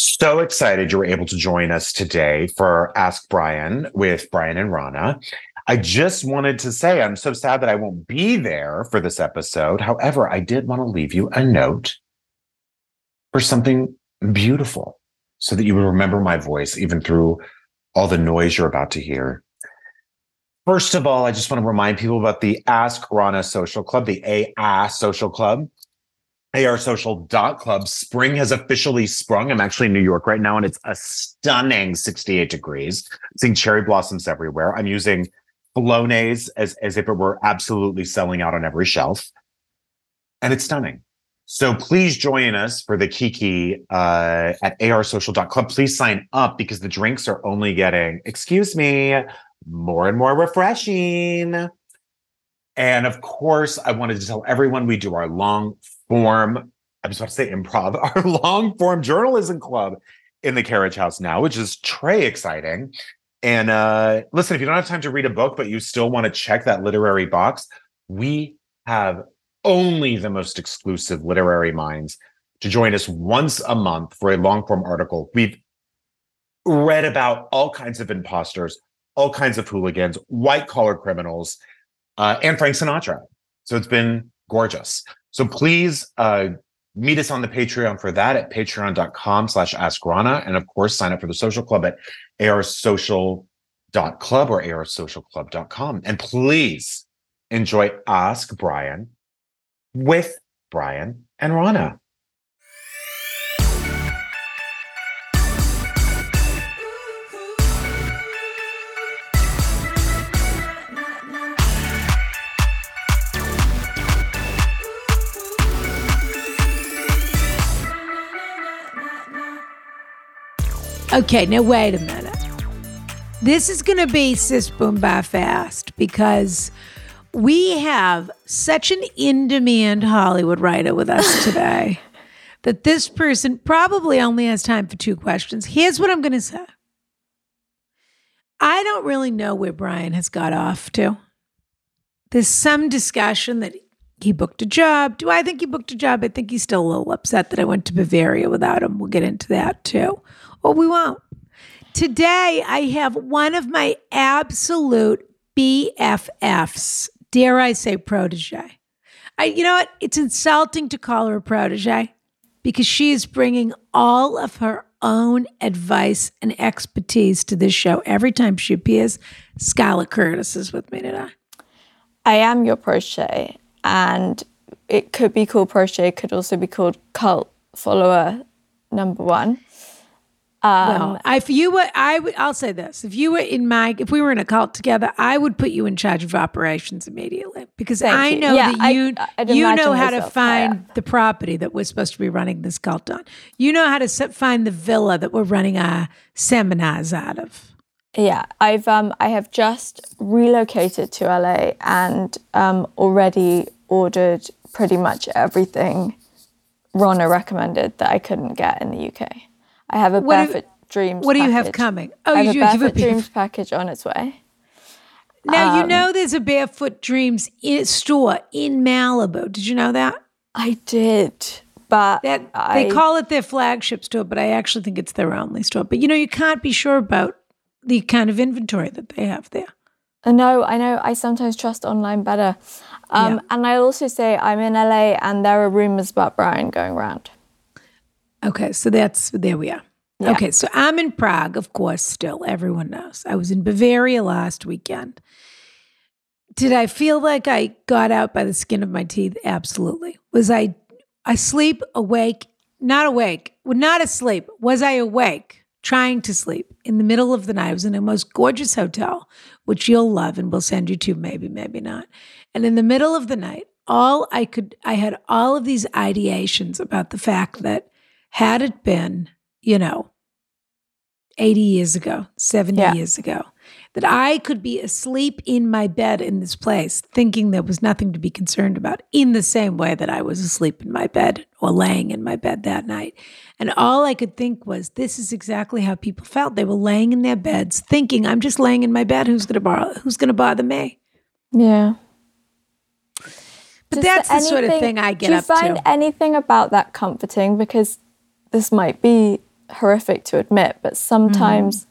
So excited you were able to join us today for Ask Bryan with Bryan and Ronna. I just wanted to say I'm so sad that I won't be there for this episode. However, I did want to leave you a note for something beautiful so that you would remember my voice even through all the noise you're about to hear. First of all, I just want to remind people about the Ask Ronna Social Club, the AR Social Club arsocial.club. Spring has officially sprung. I'm actually in New York right now, and it's a stunning 68 degrees. I'm seeing cherry blossoms everywhere. I'm using Flonase as, as if it were absolutely selling out on every shelf. And it's stunning. So please join us for the Kiki uh, at arsocial.club. Please sign up because the drinks are only getting, excuse me, more and more refreshing. And of course, I wanted to tell everyone we do our long form, I was about to say improv, our long form journalism club in the Carriage House now, which is très exciting. And uh, listen, if you don't have time to read a book, but you still want to check that literary box, we have only the most exclusive literary minds to join us once a month for a long form article. We've read about all kinds of imposters, all kinds of hooligans, white collar criminals, uh, and Frank Sinatra. So it's been gorgeous. So please uh, meet us on the Patreon for that at patreon.com slash askronna. And of course, sign up for the social club at arsocial.club or arsocialclub.com. And please enjoy Ask Bryan with Bryan and Ronna. Okay, now wait a minute. This is going to be Sis Boom Bah Fast because we have such an in demand Hollywood writer with us today that this person probably only has time for two questions. Here's what I'm going to say I don't really know where Bryan has got off to. There's some discussion that he booked a job. Do I think he booked a job? I think he's still a little upset that I went to Bavaria without him. We'll get into that too or we won't. Today, I have one of my absolute BFFs, dare I say, protege. I, you know what? It's insulting to call her a protege because she is bringing all of her own advice and expertise to this show every time she appears. Scarlett Curtis is with me today. I am your protege, and it could be called protege, it could also be called cult follower number one. Um, well, if you were, I would, I'll say this: if you were in my, if we were in a cult together, I would put you in charge of operations immediately because I know yeah, that you, I, you know how to find the property that we're supposed to be running this cult on. You know how to find the villa that we're running our seminars out of. Yeah, I've um, I have just relocated to LA and um, already ordered pretty much everything Ronna recommended that I couldn't get in the UK. I have a what Barefoot do, Dreams. What do you package. have coming? Oh, I have you a Barefoot a Dreams package on its way. Now um, you know there's a Barefoot Dreams store in Malibu. Did you know that? I did, but that I, they call it their flagship store, but I actually think it's their only store. But you know, you can't be sure about the kind of inventory that they have there. Uh, no, I know. I sometimes trust online better. Um, yeah. And I also say I'm in LA, and there are rumors about Bryan going around. Okay, so that's there we are. Yeah. Okay, so I'm in Prague, of course, still. Everyone knows. I was in Bavaria last weekend. Did I feel like I got out by the skin of my teeth? Absolutely. Was I asleep, awake, not awake, not asleep? Was I awake, trying to sleep in the middle of the night? I was in a most gorgeous hotel, which you'll love and we'll send you to, maybe, maybe not. And in the middle of the night, all I could, I had all of these ideations about the fact that had it been, you know, 80 years ago, 70 yeah. years ago, that I could be asleep in my bed in this place, thinking there was nothing to be concerned about, in the same way that I was asleep in my bed or laying in my bed that night. And all I could think was, this is exactly how people felt. They were laying in their beds, thinking, I'm just laying in my bed. Who's going to bother? Who's going to bother me? Yeah. But that's the anything, sort of thing I get up to. Do you find anything about that comforting? Because this might be horrific to admit, but sometimes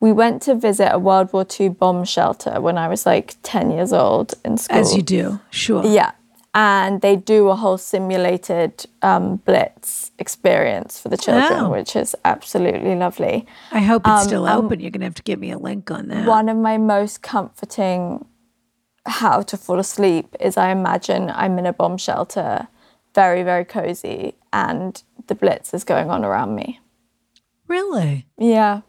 we went to visit a World War II bomb shelter when I was like 10 years old in school. As you do, sure. Yeah. And they do a whole simulated um, blitz experience for the children, Oh. which is absolutely lovely. I hope it's still um, open. You're going to have to give me a link on that. One of my most comforting how to fall asleep is I imagine I'm in a bomb shelter, very, very cozy, and the blitz is going on around me. Really? Yeah.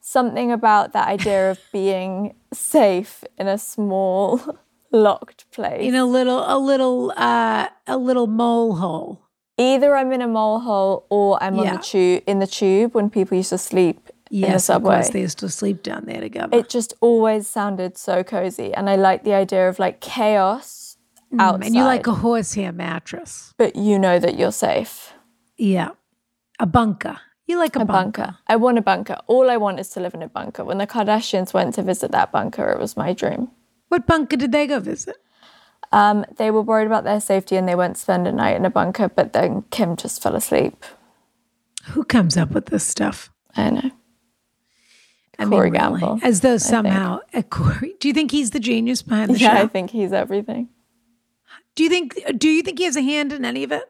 Something about that idea of being safe in a small, locked place. In a little, a little, uh, a little mole hole. Either I'm in a mole hole or I'm on the tube in the tube when people used to sleep in the subway. course. They used to sleep down there together. it just always sounded so cozy, and I like the idea of like chaos outside, Mm, and you like a horsehair mattress. but you know that you're safe. Yeah. A bunker. You like a, A bunker. bunker. I want a bunker. All I want is to live in a bunker. When the Kardashians went to visit that bunker, it was my dream. What bunker did they go visit? Um, they were worried about their safety and they went to spend a night in a bunker, but then Kim just fell asleep. Who comes up with this stuff? I know. I Corey mean, really, Gamble, as though somehow a Corey. Do you think he's the genius behind the Yeah, I think he's everything. Do you think? Do you think he has a hand in any of it?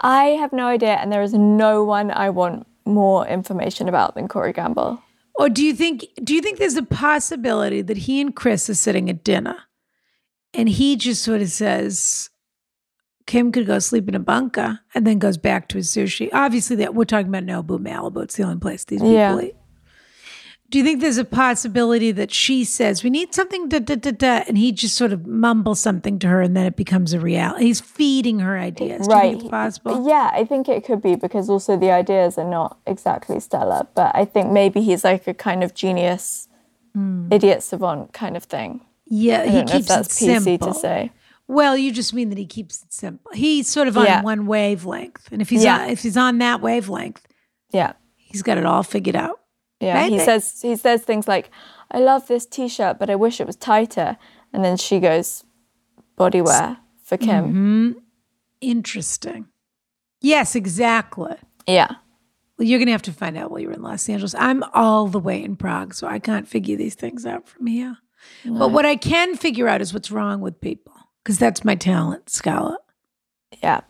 I have no idea, and there is no one I want more information about than Corey Gamble. Or do you think? Do you think there's a possibility that he and Kris are sitting at dinner, and he just sort of says, "Kim could go sleep in a bunker," and then goes back to his sushi. Obviously, that we're talking about Nobu Malibu. It's the only place these people Yeah. eat. Do you think there's a possibility that she says we need something da da da da, and he just sort of mumbles something to her, and then it becomes a reality? He's feeding her ideas. Do you think it's possible? Yeah, I think it could be because also the ideas are not exactly stellar, but I think maybe he's like a kind of genius, hmm. idiot savant kind of thing. Yeah, he don't know if keeps it PC simple. to say. Well, you just mean that he keeps it simple. He's sort of on Yeah. one wavelength, and if he's Yeah. on, if he's on that wavelength, Yeah. he's got it all figured out. Yeah, he says he says things like, "I love this T-shirt, but I wish it was tighter." And then she goes, "Bodywear for Kim." Mm-hmm. Interesting. Yes, exactly. Yeah, Well, you're gonna have to find out while you're in Los Angeles. I'm all the way in Prague, so I can't figure these things out from here. But what I can figure out is what's wrong with people, because that's my talent, Scarlett. yeah.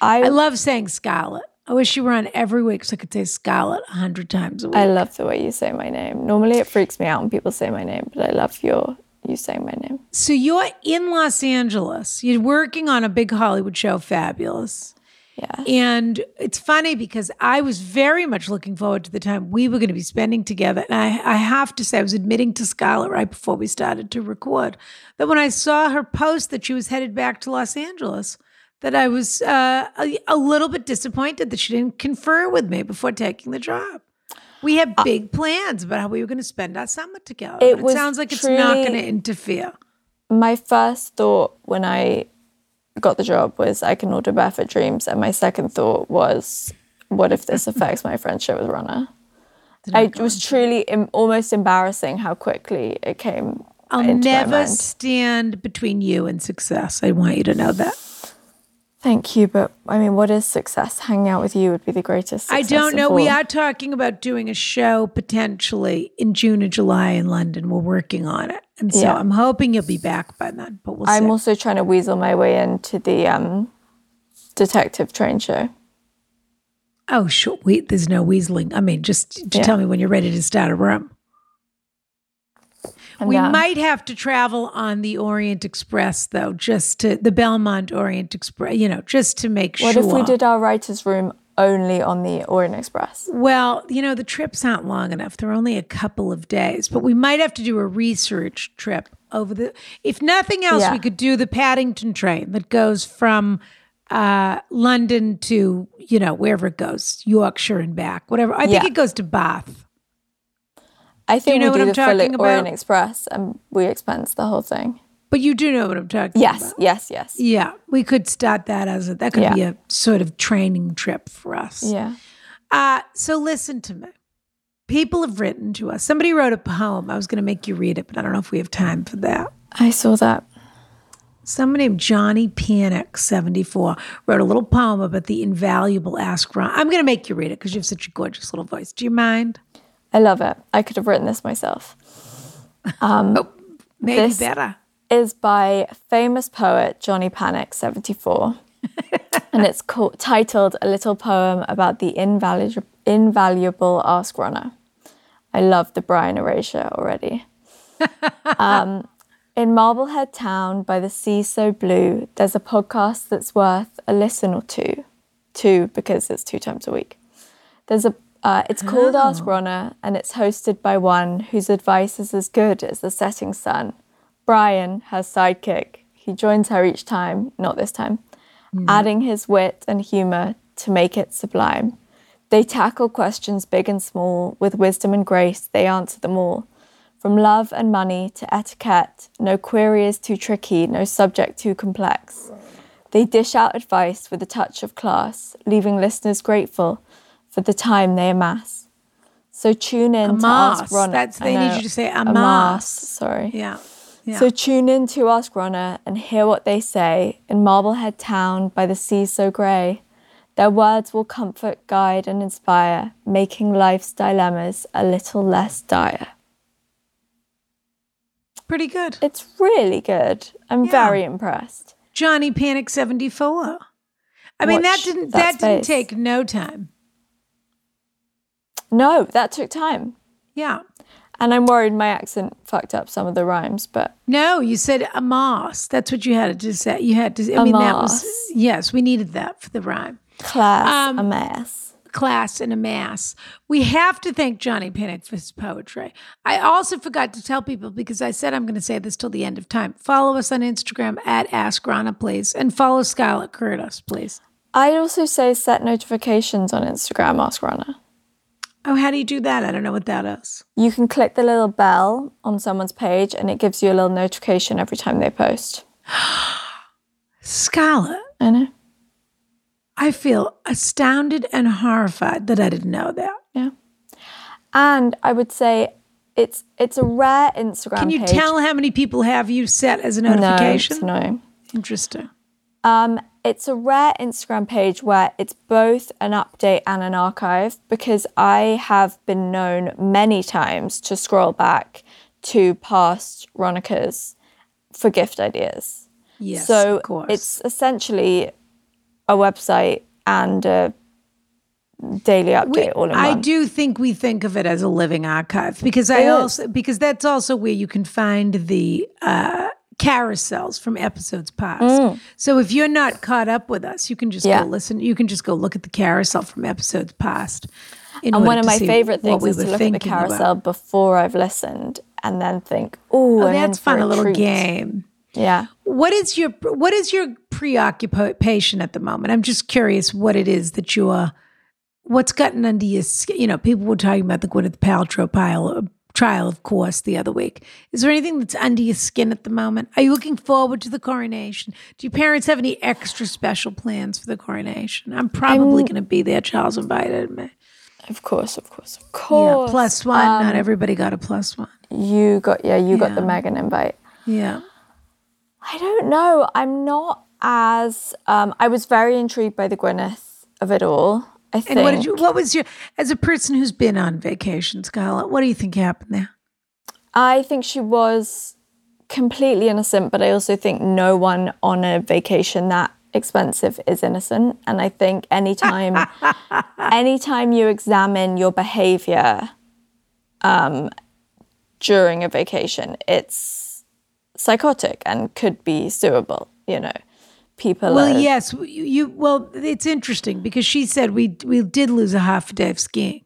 I I love saying Scarlett. I wish you were on every week so I could say Scarlett a hundred times a week. I love the way you say my name. Normally, it freaks me out when people say my name, but I love your you saying my name. So you're in Los Angeles. You're working on a big Hollywood show, Fabulous. Yeah, And it's funny because I was very much looking forward to the time we were going to be spending together. And I, I have to say, I was admitting to Scarlett right before we started to record that when I saw her post that she was headed back to Los Angeles, that I was uh, a, a little bit disappointed that she didn't confer with me before taking the job. We had big plans about how we were going to spend our summer together. It it sounds like it's not going to interfere. my first thought when I got the job was I can order barefoot dreams, and my second thought was, what if this affects my friendship with Ronna? I it was truly em- almost embarrassing how quickly it came. I'll never stand between you and success. I want you to know that. Thank you, but I mean, what is success? Hanging out with you would be the greatest. I don't know. We are talking about doing a show potentially in June or July in London. We're working on it. And so Yeah. I'm hoping you'll be back by then, but we'll I'm see. also trying to weasel my way into the um, detective train show. oh, sure. We, there's no weaseling. I mean, just, just Yeah. tell me when you're ready to start a room. We might have to travel on the Orient Express, though, just to the Belmond Orient Express, you know, just to make What sure. What if we did our writers' room only on the Orient Express? Well, you know, the trips aren't long enough. They're only a couple of days, but we might have to do a research trip over the. If nothing else, Yeah. we could do the Paddington train that goes from uh, London to, you know, wherever it goes, Yorkshire and back, whatever. I think Yeah. it goes to Bath. I think you know we what do I'm the full Orient? Express and we expense the whole thing. But you do know what I'm talking Yes, about. Yes, yes, yes. Yeah, we could start that as a, that could Yeah. be a sort of training trip for us. Yeah. Uh, so listen to me. People have written to us. Somebody wrote a poem. I was going to make you read it, but I don't know if we have time for that. I saw that. Someone named Johnny Panic, 74, wrote a little poem about the invaluable Ask Ron. I'm going to make you read it because you have such a gorgeous little voice. Do you mind? I love it. I could have written this myself. Um, oh, maybe this better. Is by famous poet Johnny Panic, 74. and it's called, titled A Little Poem About the Invaluable, invaluable Ask Ronna. I love the Bryan erasure already. um, in Marblehead Town by the sea so blue, there's a podcast that's worth a listen or two. Two because it's two times a week. There's a uh, it's called oh. Ask Ronna and it's hosted by one whose advice is as good as the setting sun. Bryan, her sidekick. He joins her each time, not this time, mm. adding his wit and humour to make it sublime. They tackle questions big and small with wisdom and grace, they answer them all. From love and money to etiquette, no query is too tricky, no subject too complex. They dish out advice with a touch of class, leaving listeners grateful for the time they amass. So tune in amass. to Ask Ronna. That's they need you to say amass. amass. Sorry. Yeah. yeah. So tune in to Ask Ronna and hear what they say in Marblehead Town by the sea so grey. Their words will comfort, guide, and inspire, making life's dilemmas a little less dire pretty good. It's really good. I'm yeah. very impressed. Johnny Panic 74. I mean that didn't that, that didn't take no time. No, that took time. Yeah. And I'm worried my accent fucked up some of the rhymes, but no, you said Amos. That's what you had to say. You had to. I mean, that was yes. We needed that for the rhyme. Class um, a mess class and a mass. We have to thank Johnny Panic for his poetry. I also forgot to tell people because I said I'm going to say this till the end of time. Follow us on Instagram at Ask Ronna, please, and follow Scarlett Curtis, please. I'd also say set notifications on Instagram, Ask Ronna. Oh, how do you do that? I don't know what that is. You can click the little bell on someone's page and it gives you a little notification every time they post. Scarlett. I know. I feel astounded and horrified that I didn't know that. Yeah. And I would say it's it's a rare Instagram Can you page. tell how many people have you set as a notification? No, no. Interesting. Um, it's a rare Instagram page where it's both an update and an archive because I have been known many times to scroll back to past Ronnikas for gift ideas. Yes, so of course. it's essentially a website and a daily update we, all in I one. do think we think of it as a living archive because I also because that's also where you can find the uh, carousels from episodes past. Mm. So if you're not caught up with us, you can just yeah. go listen. You can just go look at the carousel from episodes past. And one of my favorite things is to look at the carousel about. before I've listened and then think, oh, that's fun, a, a little treat. game. Yeah. What is your what is your preoccupation at the moment? I'm just curious what it is that you are what's gotten under your skin. You know, people were talking about the Gwyneth Paltrow pile, uh, trial, of course, the other week. Is there anything that's under your skin at the moment? Are you looking forward to the coronation? Do your parents have any extra special plans for the coronation? I'm probably going to be there. Charles invited me. Of course, of course, of course. Yeah, plus one. Um, Not everybody got a plus one. You got, yeah, you yeah. got the Meghan invite. Yeah. I don't know. I'm not as um, I was very intrigued by the Gwyneth of it all. I think. And what did you? What was your as a person who's been on vacation, Scarlett? What do you think happened there? I think she was completely innocent, but I also think no one on a vacation that expensive is innocent. And I think anytime, anytime you examine your behavior um, during a vacation, it's psychotic and could be suable, you know. People Well, are, yes, you, you well, it's interesting because she said we we did lose a half a day of skiing.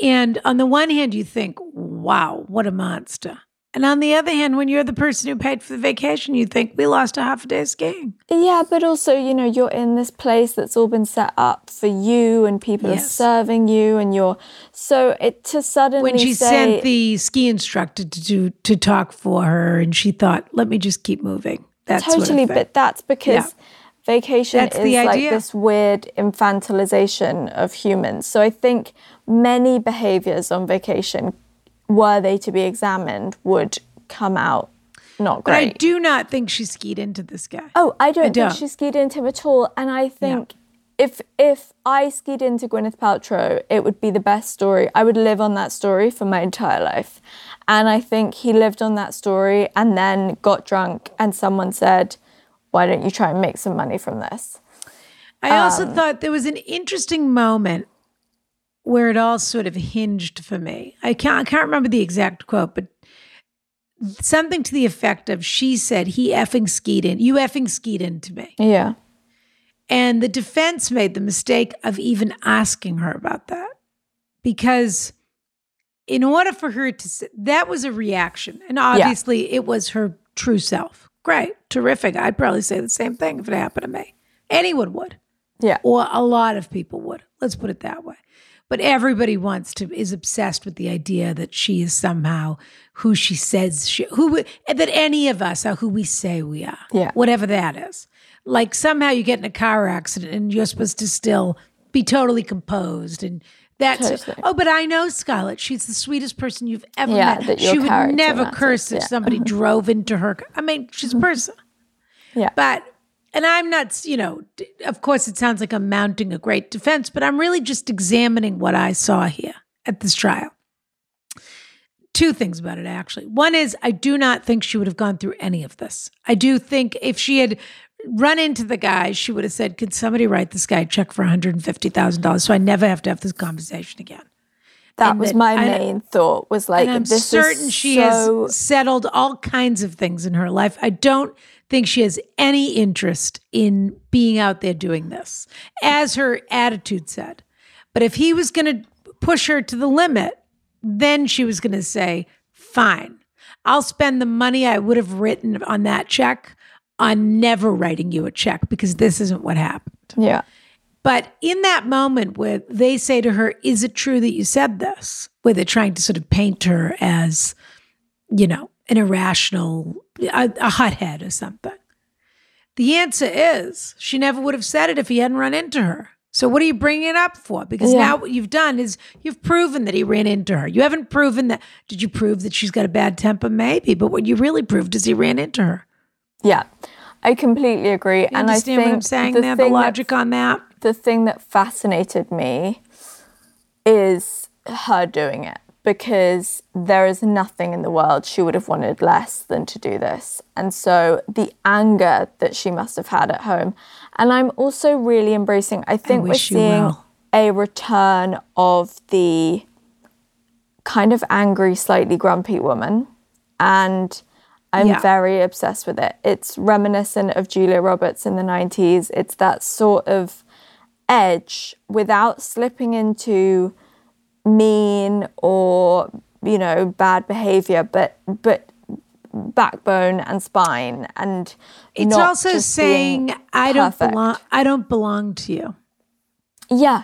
And on the one hand you think, "Wow, what a monster." And on the other hand, when you're the person who paid for the vacation, you think we lost a half a day of skiing. Yeah, but also, you know, you're in this place that's all been set up for you and people yes. are serving you and you're so it to suddenly When she say, sent the ski instructor to do to talk for her and she thought, let me just keep moving. That's totally, but that's because yeah. vacation that's is like this weird infantilization of humans. So I think many behaviors on vacation were they to be examined, would come out not But I do not think she skied into this guy. oh, I don't don't. think she skied into him at all. And I think if if I skied into Gwyneth Paltrow, it would be the best story. I would live on that story for my entire life. And I think he lived on that story and then got drunk and someone said, Why don't you try and make some money from this? I also Um, thought there was an interesting moment where it all sort of hinged for me. I can't I can't remember the exact quote, but something to the effect of she said he effing skied in, you effing skied into me. Yeah. And the defense made the mistake of even asking her about that because in order for her to that was a reaction and obviously it was her true self. Great, terrific. I'd probably say the same thing if it happened to me. Anyone would Yeah. or a lot of people would. Let's put it that way. But everybody wants to is obsessed with the idea that she is somehow who she says she who that any of us are who we say we are. Yeah. Whatever that is. Like somehow you get in a car accident and you're supposed to still be totally composed and that's oh, but I know Scarlett. She's the sweetest person you've ever Yeah, met. She would never curse if yeah. somebody drove into her. I mean, she's a person. Yeah. But, and I'm not, you know, of course, it sounds like I'm mounting a great defense, but I'm really just examining what I saw here at this trial. Two things about it, actually. One is I do not think she would have gone through any of this. I do think if she had run into the guy, she would have said, Could somebody write this guy a check for $150,000 so I never have to have this conversation again? That And was that- my main thought was like I'm certain she so has settled all kinds of things in her life. I don't think she has any interest in being out there doing this, as her attitude said. But if he was going to push her to the limit, then she was going to say, fine, I'll spend the money I would have written on that check on never writing you a check because this isn't what happened. Yeah. But in that moment where they say to her, Is it true that you said this? Where they're trying to sort of paint her as, you know, an irrational, a, a hothead or something. The answer is she never would have said it if he hadn't run into her. So what are you bringing it up for? Because Yeah. now what you've done is you've proven that he ran into her. You haven't proven that. Did you prove that she's got a bad temper? Maybe. But what you really proved is he ran into her. Yeah. I completely agree. You and I understand think what I'm saying the there? The logic on that? the thing that fascinated me is her doing it because there is nothing in the world she would have wanted less than to do this. And so the anger that she must have had at home. And I'm also really embracing, I think we're seeing well. a return of the kind of angry, slightly grumpy woman. And I'm Yeah. very obsessed with it. It's reminiscent of Julia Roberts in the 90s. It's that sort of edge without slipping into mean or, you know, bad behavior, but but backbone and spine and It's also saying I don't belong. I don't belong to you. Yeah.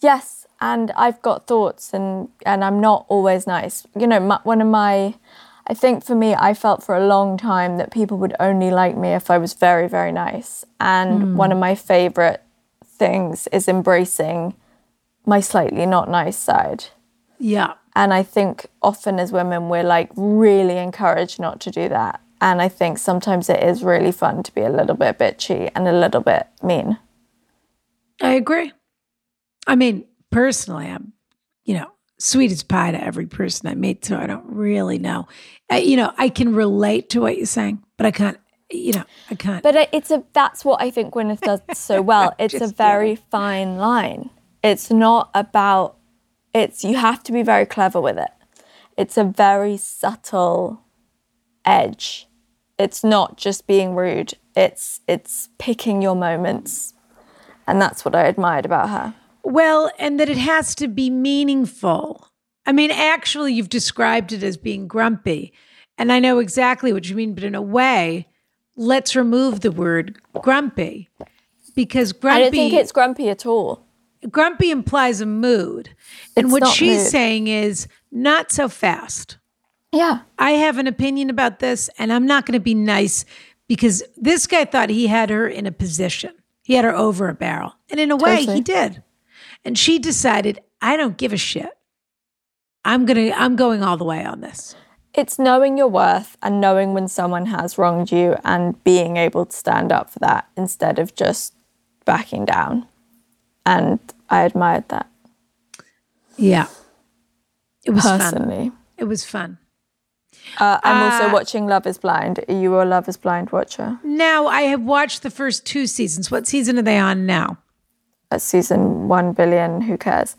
Yes, and I've got thoughts and and I'm not always nice. You know, my, one of my I think for me I felt for a long time that people would only like me if I was very very nice. And hmm. one of my favorite things is embracing my slightly not nice side. Yeah. And I think often as women we're like really encouraged not to do that. And I think sometimes it is really fun to be a little bit bitchy and a little bit mean. I agree. I mean, personally, I'm, you know, sweet as pie to every person I meet, so I don't really know. I, you know, I can relate to what you're saying, but I can't. You know, I can't. But it's a that's what I think Gwyneth does so well. It's a very fine line. It's not about it's you have to be very clever with it. It's a very subtle edge. It's not just being rude. It's it's picking your moments. And that's what I admired about her. Well, and that it has to be meaningful. I mean, actually, you've described it as being grumpy. And I know exactly what you mean, but in a way, let's remove the word grumpy because grumpy I don't think it's grumpy at all. grumpy implies a mood. And It's what she's mood. saying is not so fast. Yeah. I have an opinion about this, and I'm not going to be nice because this guy thought he had her in a position. He had her over a barrel. And in a way, Totally. he did. And she decided, I don't give a shit. I'm going to, I'm going all the way on this. it's knowing your worth and knowing when someone has wronged you and being able to stand up for that instead of just backing down. And I admired that. Yeah. It was personally. fun. It was fun. Uh, I'm uh, also watching Love is Blind. Are you a Love is Blind watcher? No, I have watched the first two seasons. What season are they on now? At season one billion. Who cares?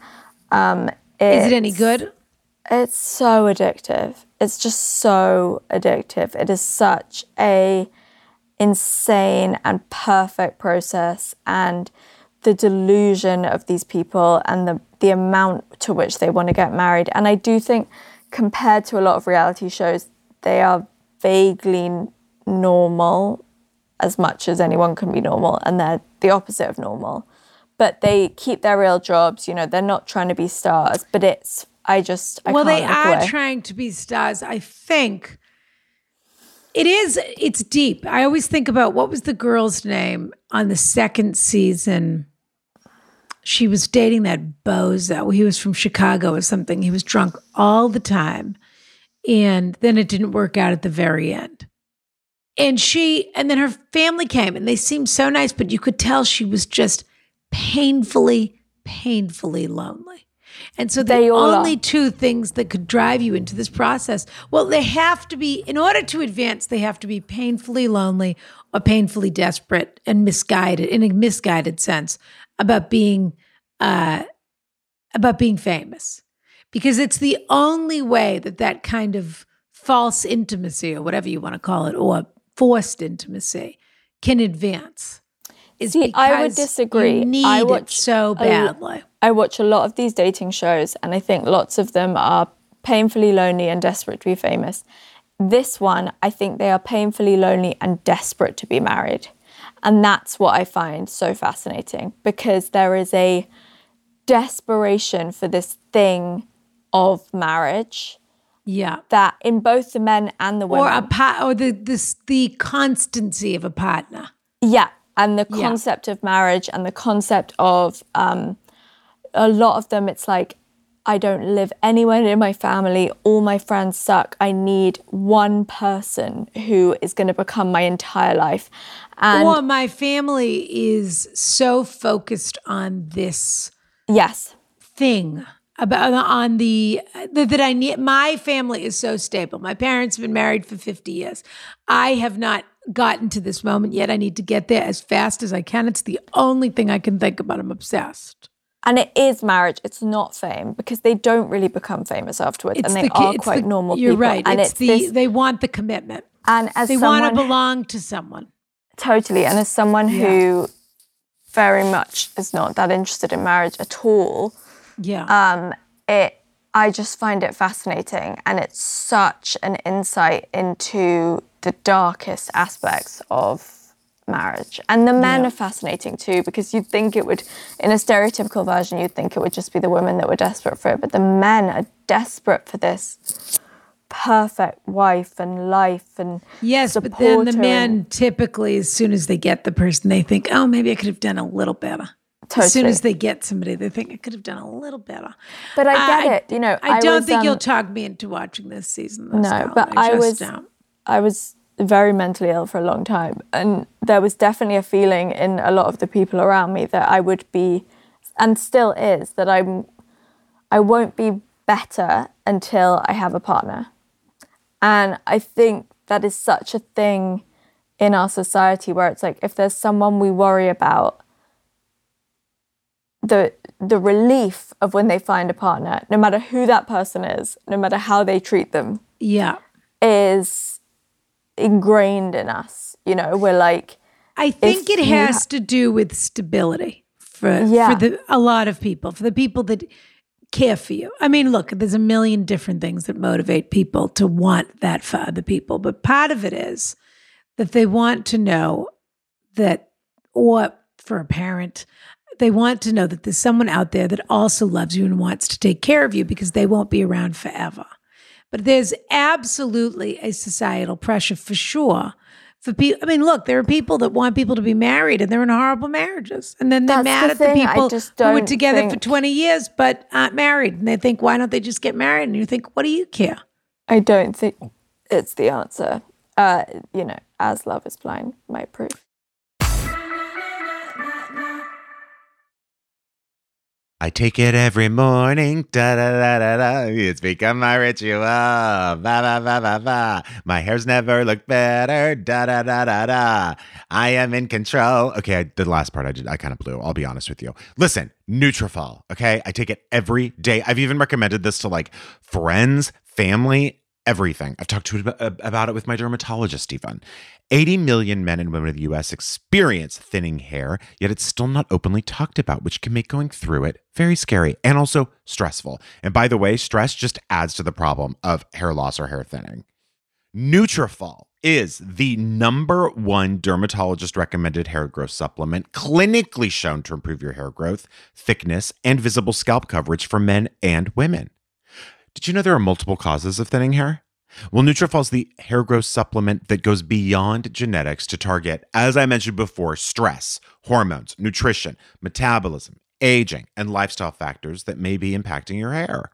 Um, Is it any good? It's so addictive. It's just so addictive. It is such a insane and perfect process and the delusion of these people and the the amount to which they want to get married. And I do think compared to a lot of reality shows, they are vaguely normal as much as anyone can be normal and they're the opposite of normal. But they keep their real jobs, you know, they're not trying to be stars, but it's I just I well, they are away. trying to be stars. I think it is. It's deep. I always think about what was the girl's name on the second season. She was dating that bozo. He was from Chicago or something. He was drunk all the time, and then it didn't work out at the very end. And she, and then her family came, and they seemed so nice, but you could tell she was just painfully, painfully lonely. And so the only are. two things that could drive you into this process, well, they have to be, in order to advance, they have to be painfully lonely or painfully desperate and misguided in a misguided sense about being uh, about being famous, because it's the only way that that kind of false intimacy or whatever you want to call it or forced intimacy can advance. Is See, I would disagree. I watch it so badly. I watch a lot of these dating shows, and I think lots of them are painfully lonely and desperate to be famous. This one, I think they are painfully lonely and desperate to be married. And that's what I find so fascinating because there is a desperation for this thing of marriage. Yeah. That in both the men and the women. Or a pa- or the this the constancy of a partner. Yeah and the concept yeah. of marriage and the concept of um, a lot of them it's like i don't live anywhere near my family all my friends suck i need one person who is going to become my entire life and or my family is so focused on this yes thing about on the that, that I need my family is so stable. My parents have been married for 50 years. I have not gotten to this moment yet. I need to get there as fast as I can. It's the only thing I can think about. I'm obsessed. And it is marriage. It's not fame because they don't really become famous afterwards, it's and they the, are quite the, normal you're people. right. And it's, it's the this, they want the commitment, and as they someone, want to belong to someone. Totally, and as someone yeah. who very much is not that interested in marriage at all, yeah, um, it I just find it fascinating, and it's such an insight into the darkest aspects of marriage. And the men yeah. are fascinating too, because you'd think it would, in a stereotypical version, you'd think it would just be the women that were desperate for it, but the men are desperate for this perfect wife and life and yes but then the men typically as soon as they get the person they think oh maybe i could have done a little better Totally. As soon as they get somebody, they think I could have done a little better. But I get uh, it. You know, I, I don't was, think um, you'll talk me into watching this season. no, but I, I was. Don't. I was very mentally ill for a long time. And there was definitely a feeling in a lot of the people around me that I would be, and still is, that I'm, I won't be better until I have a partner. And I think that is such a thing in our society where it's like if there's someone we worry about, the the relief of when they find a partner, no matter who that person is, no matter how they treat them, yeah, is ingrained in us. You know, we're like. I think it has ha- to do with stability for yeah. for the a lot of people, for the people that care for you. I mean, look, there's a million different things that motivate people to want that for other people, but part of it is that they want to know that, or for a parent, they want to know that there's someone out there that also loves you and wants to take care of you because they won't be around forever. But there's absolutely a societal pressure for sure for people. I mean, look, there are people that want people to be married and they're in horrible marriages. And then they're That's mad the at the people who were together think... for 20 years but aren't married. And they think, why don't they just get married? And you think, what do you care? I don't think it's the answer. Uh, you know, as Love is Blind might prove. I take it every morning. Da da da da da. It's become my ritual. Ba ba ba ba ba. My hair's never looked better. Da da da da da. I am in control. Okay, I, the last part I did, I kind of blew. I'll be honest with you. Listen, Nutrafol. Okay, I take it every day. I've even recommended this to like friends, family, everything. I've talked to about it with my dermatologist even. 80 million men and women in the US experience thinning hair, yet it's still not openly talked about, which can make going through it very scary and also stressful. And by the way, stress just adds to the problem of hair loss or hair thinning. Nutrafol is the number one dermatologist recommended hair growth supplement clinically shown to improve your hair growth, thickness, and visible scalp coverage for men and women. Did you know there are multiple causes of thinning hair? Well, Nutrafol is the hair growth supplement that goes beyond genetics to target, as I mentioned before, stress, hormones, nutrition, metabolism, aging, and lifestyle factors that may be impacting your hair.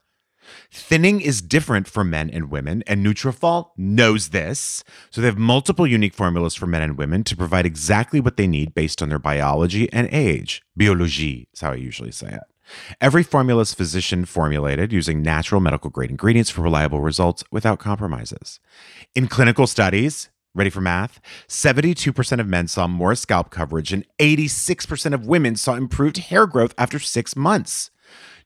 Thinning is different for men and women, and Nutrafol knows this. So they have multiple unique formulas for men and women to provide exactly what they need based on their biology and age. Biologie is how I usually say it. Every formula is physician formulated using natural medical grade ingredients for reliable results without compromises. In clinical studies, ready for math? 72% of men saw more scalp coverage and 86% of women saw improved hair growth after 6 months.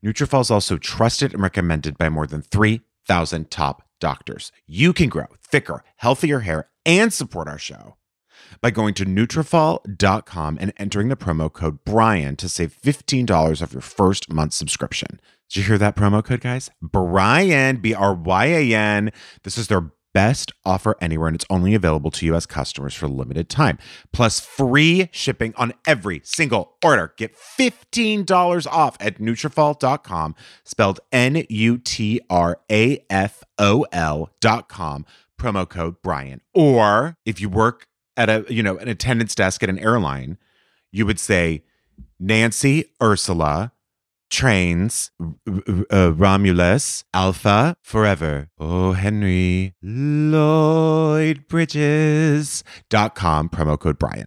Nutrafol is also trusted and recommended by more than 3,000 top doctors. You can grow thicker, healthier hair and support our show by going to Nutrafol.com and entering the promo code Bryan to save $15 off your first month subscription. Did you hear that promo code, guys? Bryan, B R Y A N. This is their best offer anywhere, and it's only available to U.S. customers for limited time. Plus free shipping on every single order. Get $15 off at Nutrafol.com, spelled N-U-T-R-A-F-O-L dot com, promo code Bryan. Or if you work at a you know an attendance desk at an airline, you would say Nancy Ursula trains uh, Romulus Alpha forever. Oh Henry Lloyd Bridges dot com promo code Bryan.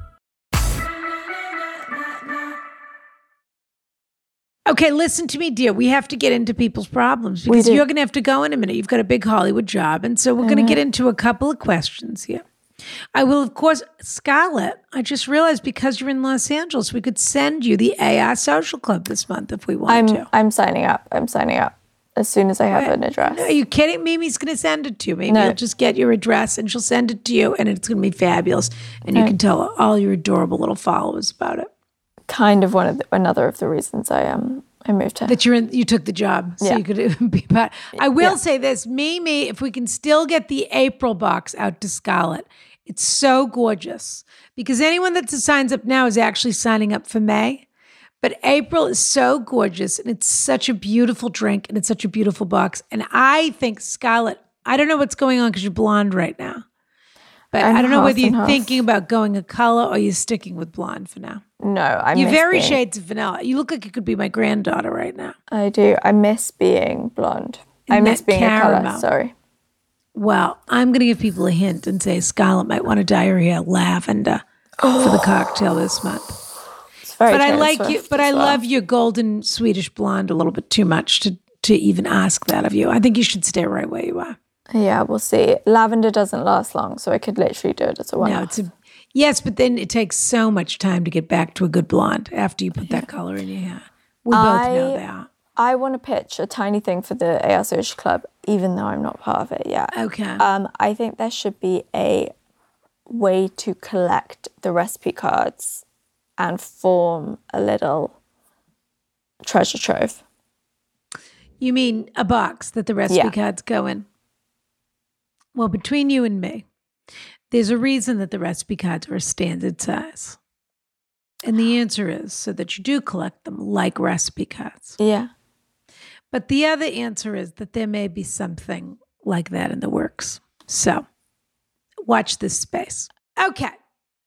Okay, listen to me, dear. We have to get into people's problems because you're going to have to go in a minute. You've got a big Hollywood job. And so we're going to get into a couple of questions here. I will, of course, Scarlett. I just realized because you're in Los Angeles, we could send you the AR Social Club this month if we want I'm to. I'm signing up. I'm signing up as soon as I have an address. Are you kidding? Mimi's going to send it to you. Maybe No. you'll just get your address and she'll send it to you, and it's going to be fabulous. And you can tell all your adorable little followers about it. Kind of one of the, another of the reasons I um I moved here. that you're in, you took the job, so Yeah. you could be part. I will Yeah. say this, Mimi, if we can still get the April box out to Scarlett, it's so gorgeous because anyone that signs up now is actually signing up for May. But April is so gorgeous and it's such a beautiful drink and it's such a beautiful box. And I think Scarlett, I don't know what's going on because you're blonde right now. But I don't know whether you're half. thinking about going a color or you're sticking with blonde for now. no, I You're miss very being, shades of vanilla. You look like you could be my granddaughter right now. I do. I miss being blonde. I miss being a color. Sorry. Well, I'm going to give people a hint and say Scarlett might want to dye her hair lavender for the oh. cocktail this month. It's very But I like you. But I well. love your golden Swedish blonde a little bit too much to to even ask that of you. I think you should stay right where you are. Yeah, we'll see. Lavender doesn't last long, so I could literally do it as a one. No, it's a yes, but then it takes so much time to get back to a good blonde after you put that color in your hair. We both know that. I want to pitch a tiny thing for the AR Social Club, even though I'm not part of it yet. Okay. Um, I think there should be a way to collect the recipe cards and form a little treasure trove. You mean a box that the recipe Yeah. cards go in? Well, between you and me, there's a reason that the recipe cards are a standard size. And the answer is so that you do collect them like recipe cards. Yeah. But the other answer is that there may be something like that in the works. So watch this space. Okay.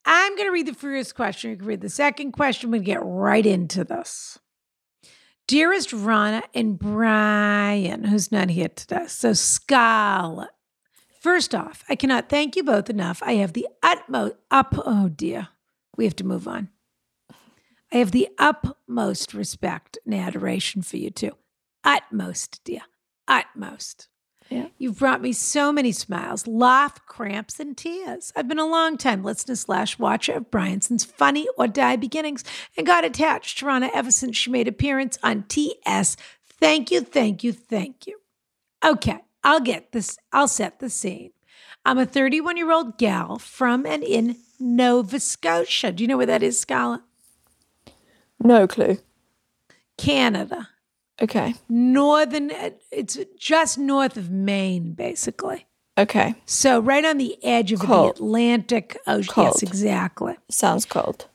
I'm going to read the first question. You can read the second question. We're get right into this. Dearest Ronna and Bryan, who's not here today. So, Scarlett. First off, I cannot thank you both enough. I have the utmost up. Oh dear, we have to move on. I have the utmost respect and adoration for you two. Utmost, dear. Utmost. Yeah. You've brought me so many smiles, laugh, cramps, and tears. I've been a long time listener slash watcher of Bryanson's funny or die beginnings and got attached to Ronna ever since she made appearance on TS. Thank you, thank you, thank you. Okay, I'll get this. I'll set the scene. I'm a 31 year old gal from and in Nova Scotia. Do you know where that is, Scarlett? No clue. Canada. Okay. Northern, it's just north of Maine, basically. Okay. So right on the edge of Cold. the Atlantic Ocean. Cold. Yes, exactly. Sounds cold.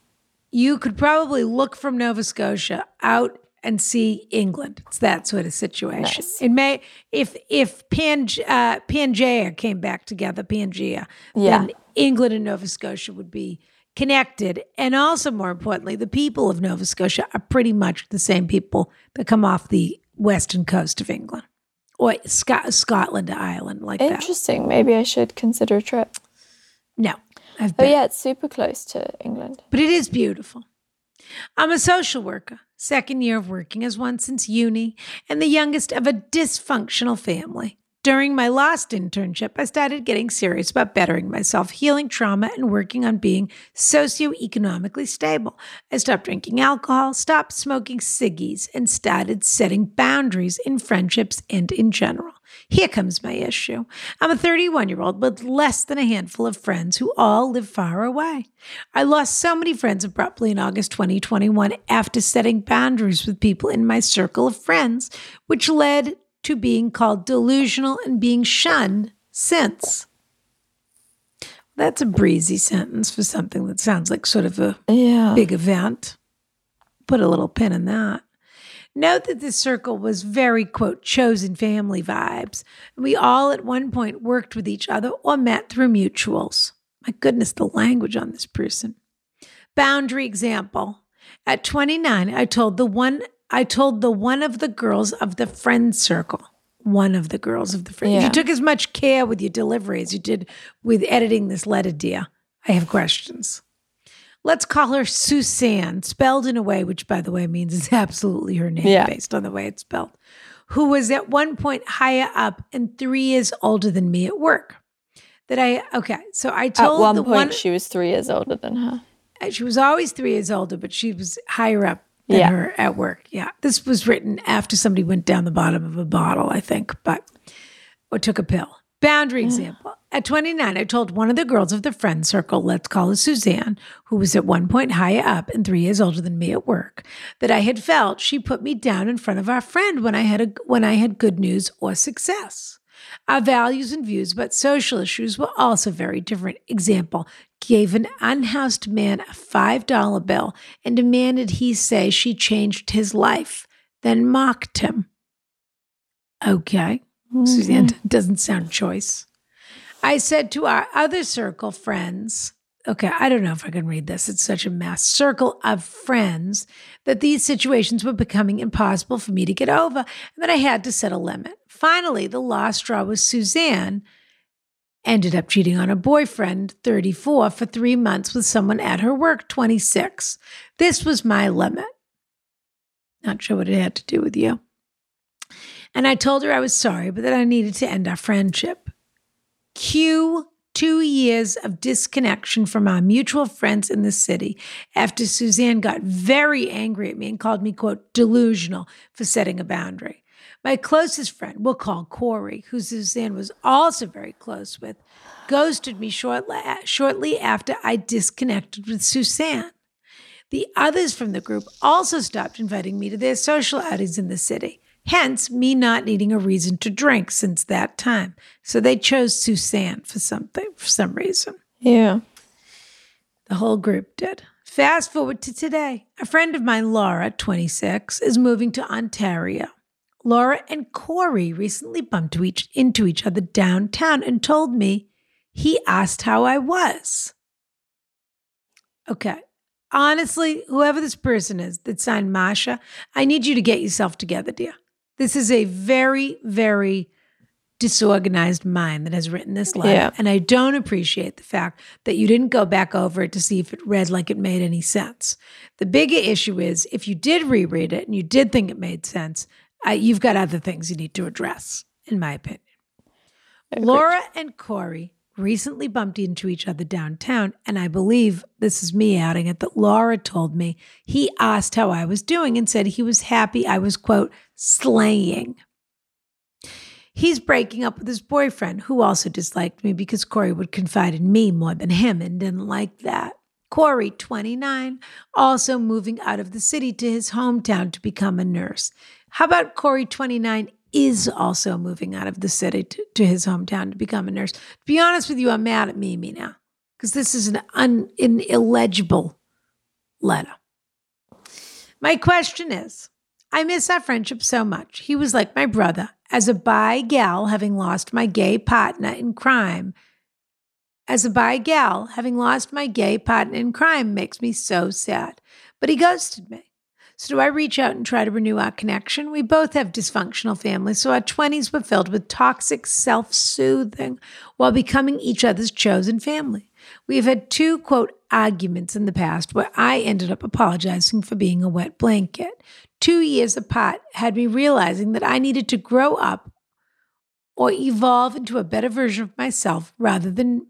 You could probably look from Nova Scotia out and see England. It's that sort of situation. Nice. It may if if Pan, uh, Pangea came back together, Pangea, Yeah. then England and Nova Scotia would be connected. And also, more importantly, the people of Nova Scotia are pretty much the same people that come off the western coast of England or Scot- Scotland to Ireland, like that. Interesting. Maybe I should consider a trip. No, I've Oh been. yeah, it's super close to England. but it is beautiful. I'm a social worker, second year of working as one since uni, and the youngest of a dysfunctional family. During my last internship, I started getting serious about bettering myself, healing trauma, and working on being socioeconomically stable. I stopped drinking alcohol, stopped smoking ciggies, and started setting boundaries in friendships and in general. Here comes my issue. I'm a 31 year old with less than a handful of friends who all live far away. I lost so many friends abruptly in August 2021 after setting boundaries with people in my circle of friends, which led to being called delusional and being shunned since. That's a breezy sentence for something that sounds like sort of a Yeah. big event. Put a little pin in that. Note that this circle was very, quote, chosen family vibes. We all at one point worked with each other or met through mutuals. My goodness, the language on this person. Boundary example. At 29, I told the one I told the one of the girls of the friend circle. One of the girls of the friend. Yeah. You took as much care with your delivery as you did with editing this letter, dear. I have questions. Let's call her Suzanne, spelled in a way which, by the way, means it's absolutely her name Yeah. based on the way it's spelled, who was at one point higher up and three years older than me at work. That I, okay, so I At told one point, one, she was three years older than her. Uh, she was always three years older, but she was higher up than Yeah. her at work. Yeah. This was written after somebody went down the bottom of a bottle, I think, but or took a pill. Boundary mm. example. At 29, I told one of the girls of the friend circle, let's call her Suzanne, who was at one point higher up and three years older than me at work, that I had felt she put me down in front of our friend when I had a, when I had good news or success. Our values and views about social issues were also very different. Example, gave an unhoused man a $5 bill and demanded he say she changed his life, then mocked him. Okay. Suzanne mm-hmm. doesn't sound choice. I said to our other circle friends, okay, I don't know if I can read this. It's such a mess. Circle of friends that these situations were becoming impossible for me to get over and that I had to set a limit. Finally, the last straw was Suzanne ended up cheating on her boyfriend, 34, for three months with someone at her work, 26. This was my limit. Not sure what it had to do with you. And I told her I was sorry, but that I needed to end our friendship. Cue two years of disconnection from our mutual friends in the city after Suzanne got very angry at me and called me, quote, delusional for setting a boundary. My closest friend, we'll call Corey, who Suzanne was also very close with, ghosted me shortly, shortly after I disconnected with Suzanne. The others from the group also stopped inviting me to their social outings in the city. hence me not needing a reason to drink since that time. So they chose Suzanne for something, for some reason. Yeah. The whole group did. Fast forward to today. A friend of mine, Laura, 26, is moving to Ontario. Laura and Corey recently bumped each, into each other downtown and told me he asked how I was. Okay. Honestly, whoever this person is that signed Masha, I need you to get yourself together, dear. This is a very, very disorganized mind that has written this letter. Yeah. And I don't appreciate the fact that you didn't go back over it to see if it read like it made any sense. The bigger issue is if you did reread it and you did think it made sense, uh, you've got other things you need to address, in my opinion. Laura and Corey recently bumped into each other downtown, and I believe this is me adding it that Laura told me he asked how I was doing and said he was happy I was, quote, slaying. He's breaking up with his boyfriend, who also disliked me because Corey would confide in me more than him and didn't like that. Corey, 29, also moving out of the city to his hometown to become a nurse. How about Corey, 29, is also moving out of the city to, to his hometown to become a nurse? To be honest with you, I'm mad at Mimi now because this is an, un, an illegible letter. My question is I miss our friendship so much. He was like my brother. As a bi gal, having lost my gay partner in crime, as a bi gal, having lost my gay partner in crime makes me so sad. But he ghosted me. So, do I reach out and try to renew our connection? We both have dysfunctional families, so our 20s were filled with toxic self soothing while becoming each other's chosen family. We have had two, quote, arguments in the past where I ended up apologizing for being a wet blanket. Two years apart had me realizing that I needed to grow up or evolve into a better version of myself rather than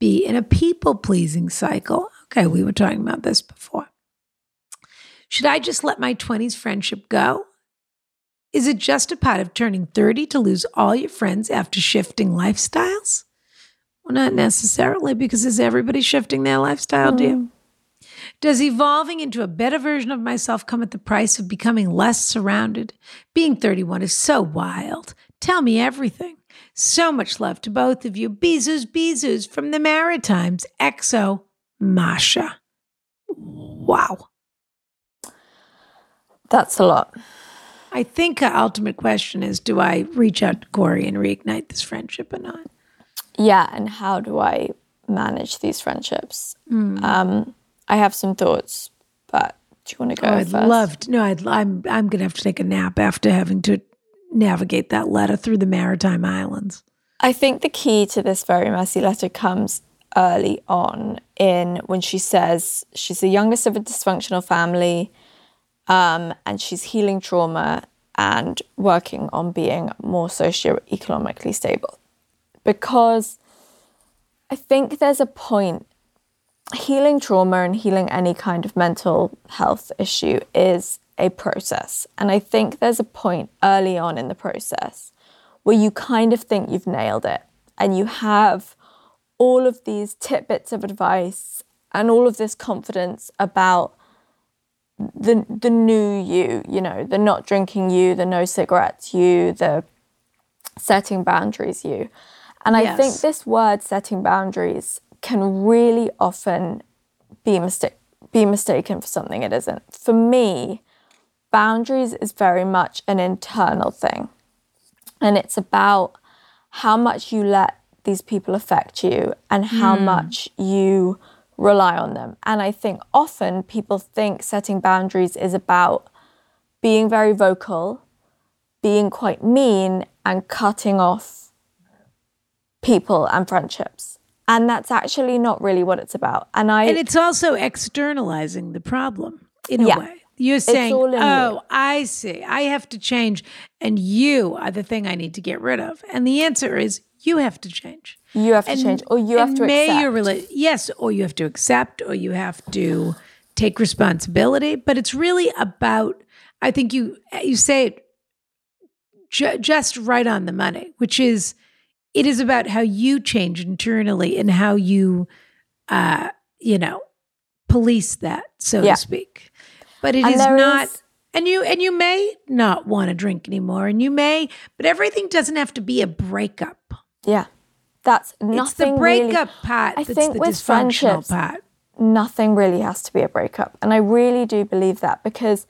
be in a people pleasing cycle. Okay, we were talking about this before. Should I just let my 20s friendship go? Is it just a part of turning 30 to lose all your friends after shifting lifestyles? Well, not necessarily, because is everybody shifting their lifestyle, dear? Mm. Does evolving into a better version of myself come at the price of becoming less surrounded? Being 31 is so wild. Tell me everything. So much love to both of you. Bezoos, Bezoos from the Maritimes. EXO, Masha. Wow. That's a lot. I think our ultimate question is do I reach out to Corey and reignite this friendship or not? Yeah, and how do I manage these friendships? Um, I have some thoughts, but do you want to go Oh, I'd first? love to. No, I'd, I'm, I'm going to have to take a nap after having to navigate that letter through the Maritime Islands. I think the key to this very messy letter comes early on in when she says she's the youngest of a dysfunctional family um, and she's healing trauma and working on being more socioeconomically stable. Because I think there's a point, healing trauma and healing any kind of mental health issue is a process. And I think there's a point early on in the process where you kind of think you've nailed it and you have all of these tidbits of advice and all of this confidence about the the new you, you know, the not drinking you, the no cigarettes you, the setting boundaries you. And I think this word setting boundaries can really often be mistake be mistaken for something it isn't. For me, boundaries is very much an internal thing. And it's about how much you let these people affect you and how hmm. much you rely on them. And I think often people think setting boundaries is about being very vocal, being quite mean, and cutting off people and friendships. And that's actually not really what it's about. And I And it's also externalizing the problem in Yeah. a way. You're saying, oh, I see. I have to change. And you are the thing I need to get rid of. And the answer is you have to change. you have to change or you have to may accept. your rela- yes, or you have to accept, or you have to take responsibility. But it's really about. I think you you say it ju- just right on the money, which is it is about how you change internally and how you, uh, you know, police that, so Yeah. to speak. But it And is not. is- And you and you may not want to drink anymore, and you may, but everything doesn't have to be a breakup. Yeah. That's nothing it's the breakup really, part I that's think the with dysfunctional part. nothing really has to be a breakup. And I really do believe that because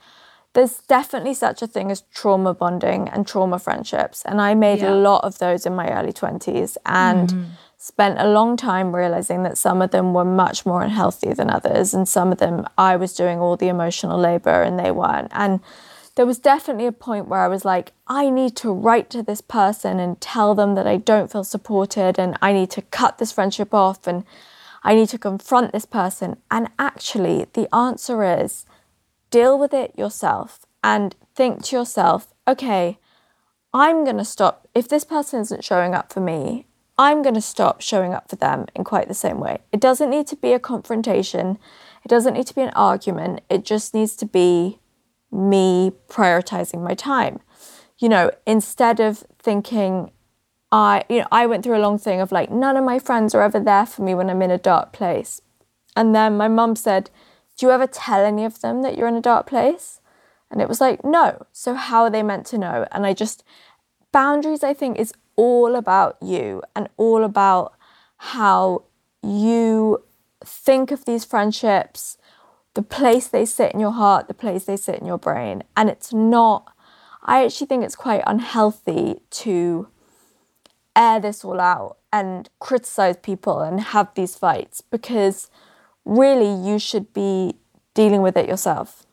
there's definitely such a thing as trauma bonding and trauma friendships. And I made Yeah. a lot of those in my early 20s and mm. Spent a long time realizing that some of them were much more unhealthy than others. And some of them I was doing all the emotional labor and they weren't. And there was definitely a point where I was like, I need to write to this person and tell them that I don't feel supported and I need to cut this friendship off and I need to confront this person. And actually, the answer is deal with it yourself and think to yourself, okay, I'm going to stop. If this person isn't showing up for me, I'm going to stop showing up for them in quite the same way. It doesn't need to be a confrontation, it doesn't need to be an argument. It just needs to be me prioritizing my time. You know, instead of thinking, I, you know, I went through a long thing of like, none of my friends are ever there for me when I'm in a dark place. And then my mum said, Do you ever tell any of them that you're in a dark place? And it was like, No. So how are they meant to know? And I just, boundaries, I think, is all about you and all about how you think of these friendships, the place they sit in your heart, the place they sit in your brain. And it's not, I actually think it's quite unhealthy to air this all out and criticize people and have these fights because really you should be dealing with it yourself.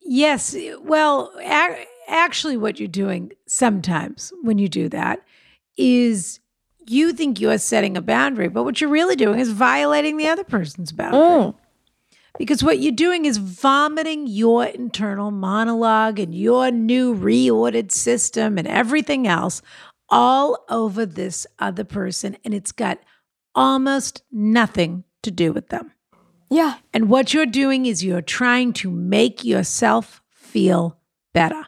Yes. Well, ac- actually, what you're doing sometimes when you do that is you think you're setting a boundary, but what you're really doing is violating the other person's boundary. Mm. Because what you're doing is vomiting your internal monologue and your new reordered system and everything else all over this other person. And it's got almost nothing to do with them. Yeah. And what you're doing is you're trying to make yourself feel better.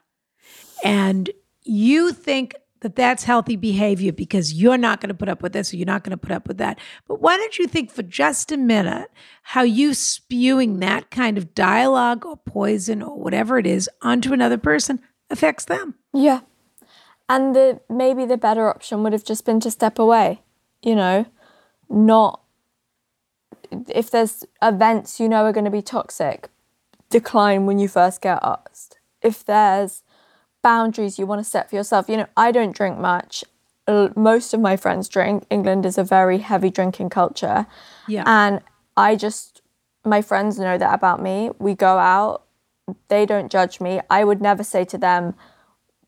And you think that that's healthy behavior because you're not going to put up with this or you're not going to put up with that. But why don't you think for just a minute how you spewing that kind of dialogue or poison or whatever it is onto another person affects them? Yeah. And the maybe the better option would have just been to step away, you know, not if there's events you know are going to be toxic, decline when you first get asked. If there's boundaries you want to set for yourself, you know, I don't drink much. Uh, Most of my friends drink. England is a very heavy drinking culture. Yeah. And I just, my friends know that about me. We go out, they don't judge me. I would never say to them,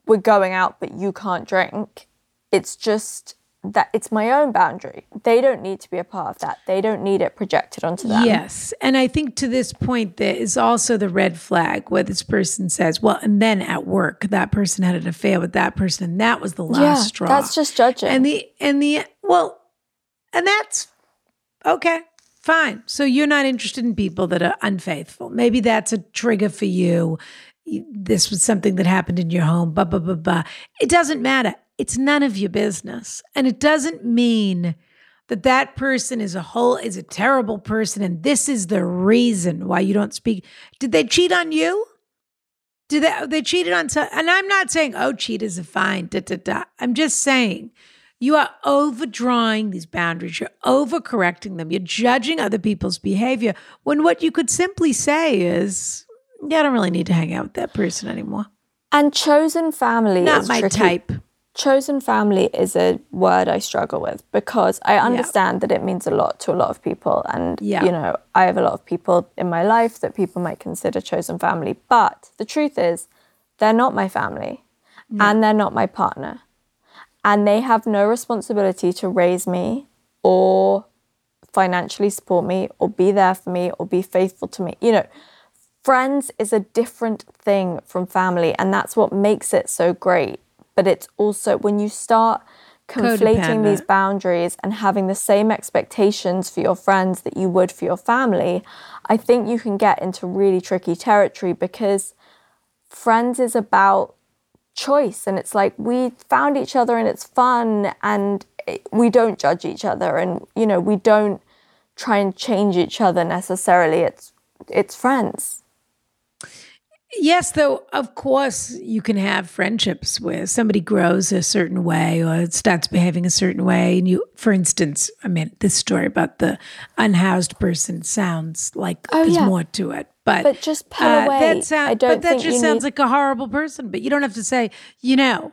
we're going out, but you can't drink. It's just that it's my own boundary. They don't need to be a part of that. They don't need it projected onto them. Yes. And I think to this point, there is also the red flag where this person says, well, and then at work, that person had an affair with that person, and that was the last Yeah, straw. that's just judging. And the, and the, well, and that's okay, fine. So you're not interested in people that are unfaithful. Maybe that's a trigger for you. You- This was something that happened in your home, blah, blah, blah, blah. It doesn't matter. It's none of your business. And it doesn't mean that that person is a whole is a terrible person and this is the reason why you don't speak did they cheat on you did they they cheated on some and i'm not saying oh cheaters are fine da, da, da. i'm just saying you are overdrawing these boundaries you're overcorrecting them you're judging other people's behavior when what you could simply say is yeah i don't really need to hang out with that person anymore And chosen family not is my tricky. type chosen family is a word I struggle with because I understand that it means a lot to a lot of people. And, Yeah. you know, I have a lot of people in my life that people might consider chosen family. But the truth is, they're not my family and they're not my partner. And they have no responsibility to raise me or financially support me or be there for me or be faithful to me. You know, friends is a different thing from family and that's what makes it so great but it's also when you start conflating these boundaries and having the same expectations for your friends that you would for your family i think you can get into really tricky territory because friends is about choice and it's like we found each other and it's fun and we don't judge each other and you know we don't try and change each other necessarily. It's it's friends Yes, though, of course, you can have friendships where somebody grows a certain way or starts behaving a certain way. And you, for instance, I mean, this story about the unhoused person sounds like Oh, there's yeah. more to it. But, But just pull uh, away. That sound, I don't but that just sounds need- like a horrible person. But you don't have to say, you know,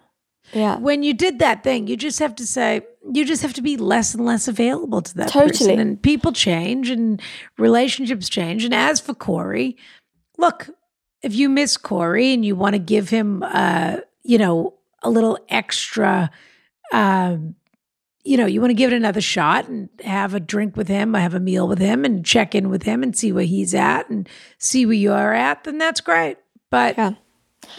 Yeah. when you did that thing, you just have to say, you just have to be less and less available to that person. Totally. And people change and relationships change. And as for Corey, look, if you miss Corey and you want to give him, uh, you know, a little extra, um, you know, you want to give it another shot and have a drink with him, or have a meal with him, and check in with him and see where he's at and see where you're at, then that's great. But Yeah.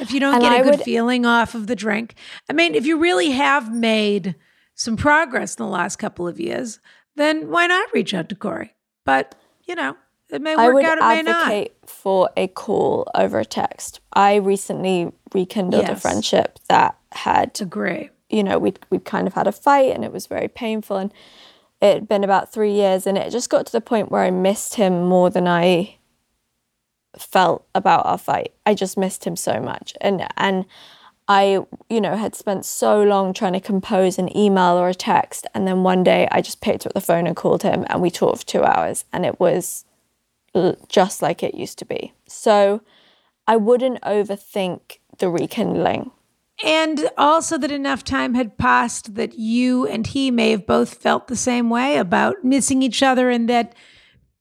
if you don't And get a I good would- feeling off of the drink, I mean, if you really have made some progress in the last couple of years, then why not reach out to Corey? But you know, it may I work would out, it may not. advocate for a call over a text. I recently rekindled a friendship that had Agree. you know, we'd, we'd kind of had a fight and it was very painful. And it had been about three years. And it just got to the point where I missed him more than I felt about our fight. I just missed him so much. And, and I, you know, had spent so long trying to compose an email or a text. And then one day I just picked up the phone and called him and we talked for two hours. And it was just like it used to be. So I wouldn't overthink the rekindling. And also that enough time had passed that you and he may have both felt the same way about missing each other and that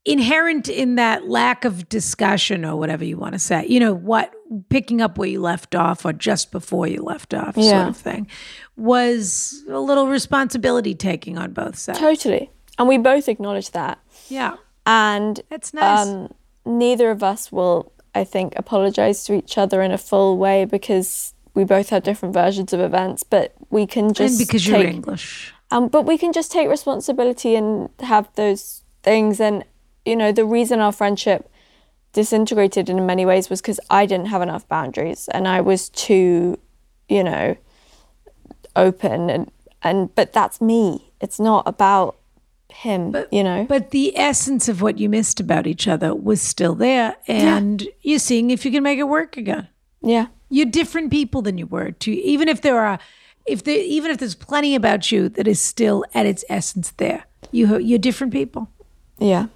inherent in that lack of discussion or whatever you want to say, you know, what picking up where you left off or just before you left off yeah. sort of thing was a little responsibility taking on both sides. Totally. And we both acknowledge that. Yeah. And That's nice. um, neither of us will, I think, apologize to each other in a full way because we both had different versions of events. But we can just and because you're take, English. um, but we can just take responsibility and have those things. And you know, the reason our friendship disintegrated in many ways was because I didn't have enough boundaries and I was too, you know, open and and but that's me. It's not about him, you know. But the essence of what you missed about each other was still there. And you're seeing if you can make it work again. yeah. You're different people than you were to even if there are if there even if there's plenty about you that is still at its essence there. You you're different people. Yeah.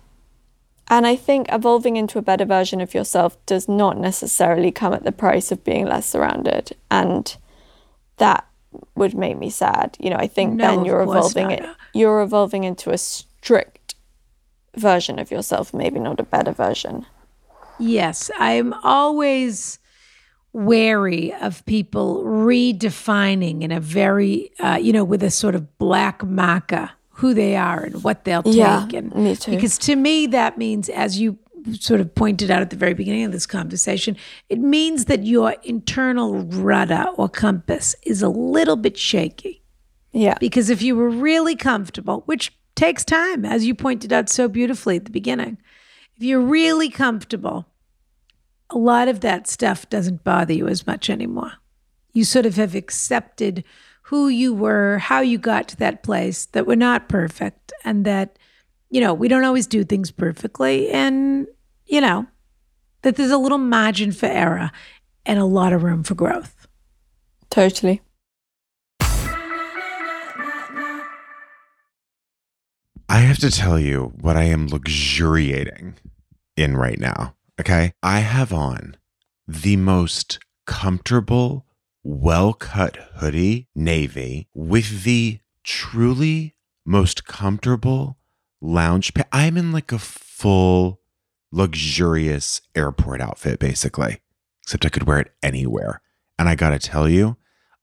And I think evolving into a better version of yourself does not necessarily come at the price of being less surrounded. And that would make me sad. You know, I think No, then you're evolving it you're evolving into a strict version of yourself, maybe not a better version. Yes, I'm always wary of people redefining in a very, uh, you know, with a sort of black marker who they are and what they'll take. Yeah, and me too. Because to me, that means, as you sort of pointed out at the very beginning of this conversation, it means that your internal rudder or compass is a little bit shaky. Yeah. Because if you were really comfortable, which takes time, as you pointed out so beautifully at the beginning, if you're really comfortable, a lot of that stuff doesn't bother you as much anymore. You sort of have accepted who you were, how you got to that place, that we're not perfect, and that, you know, we don't always do things perfectly, and, you know, that there's a little margin for error and a lot of room for growth. Totally. I have to tell you what I am luxuriating in right now. Okay. I have on the most comfortable, well cut hoodie, navy, with the truly most comfortable lounge pants. I'm in like a full, luxurious airport outfit, basically, except I could wear it anywhere. And I got to tell you,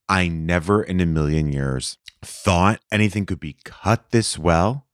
I never in a million years thought anything could be cut this well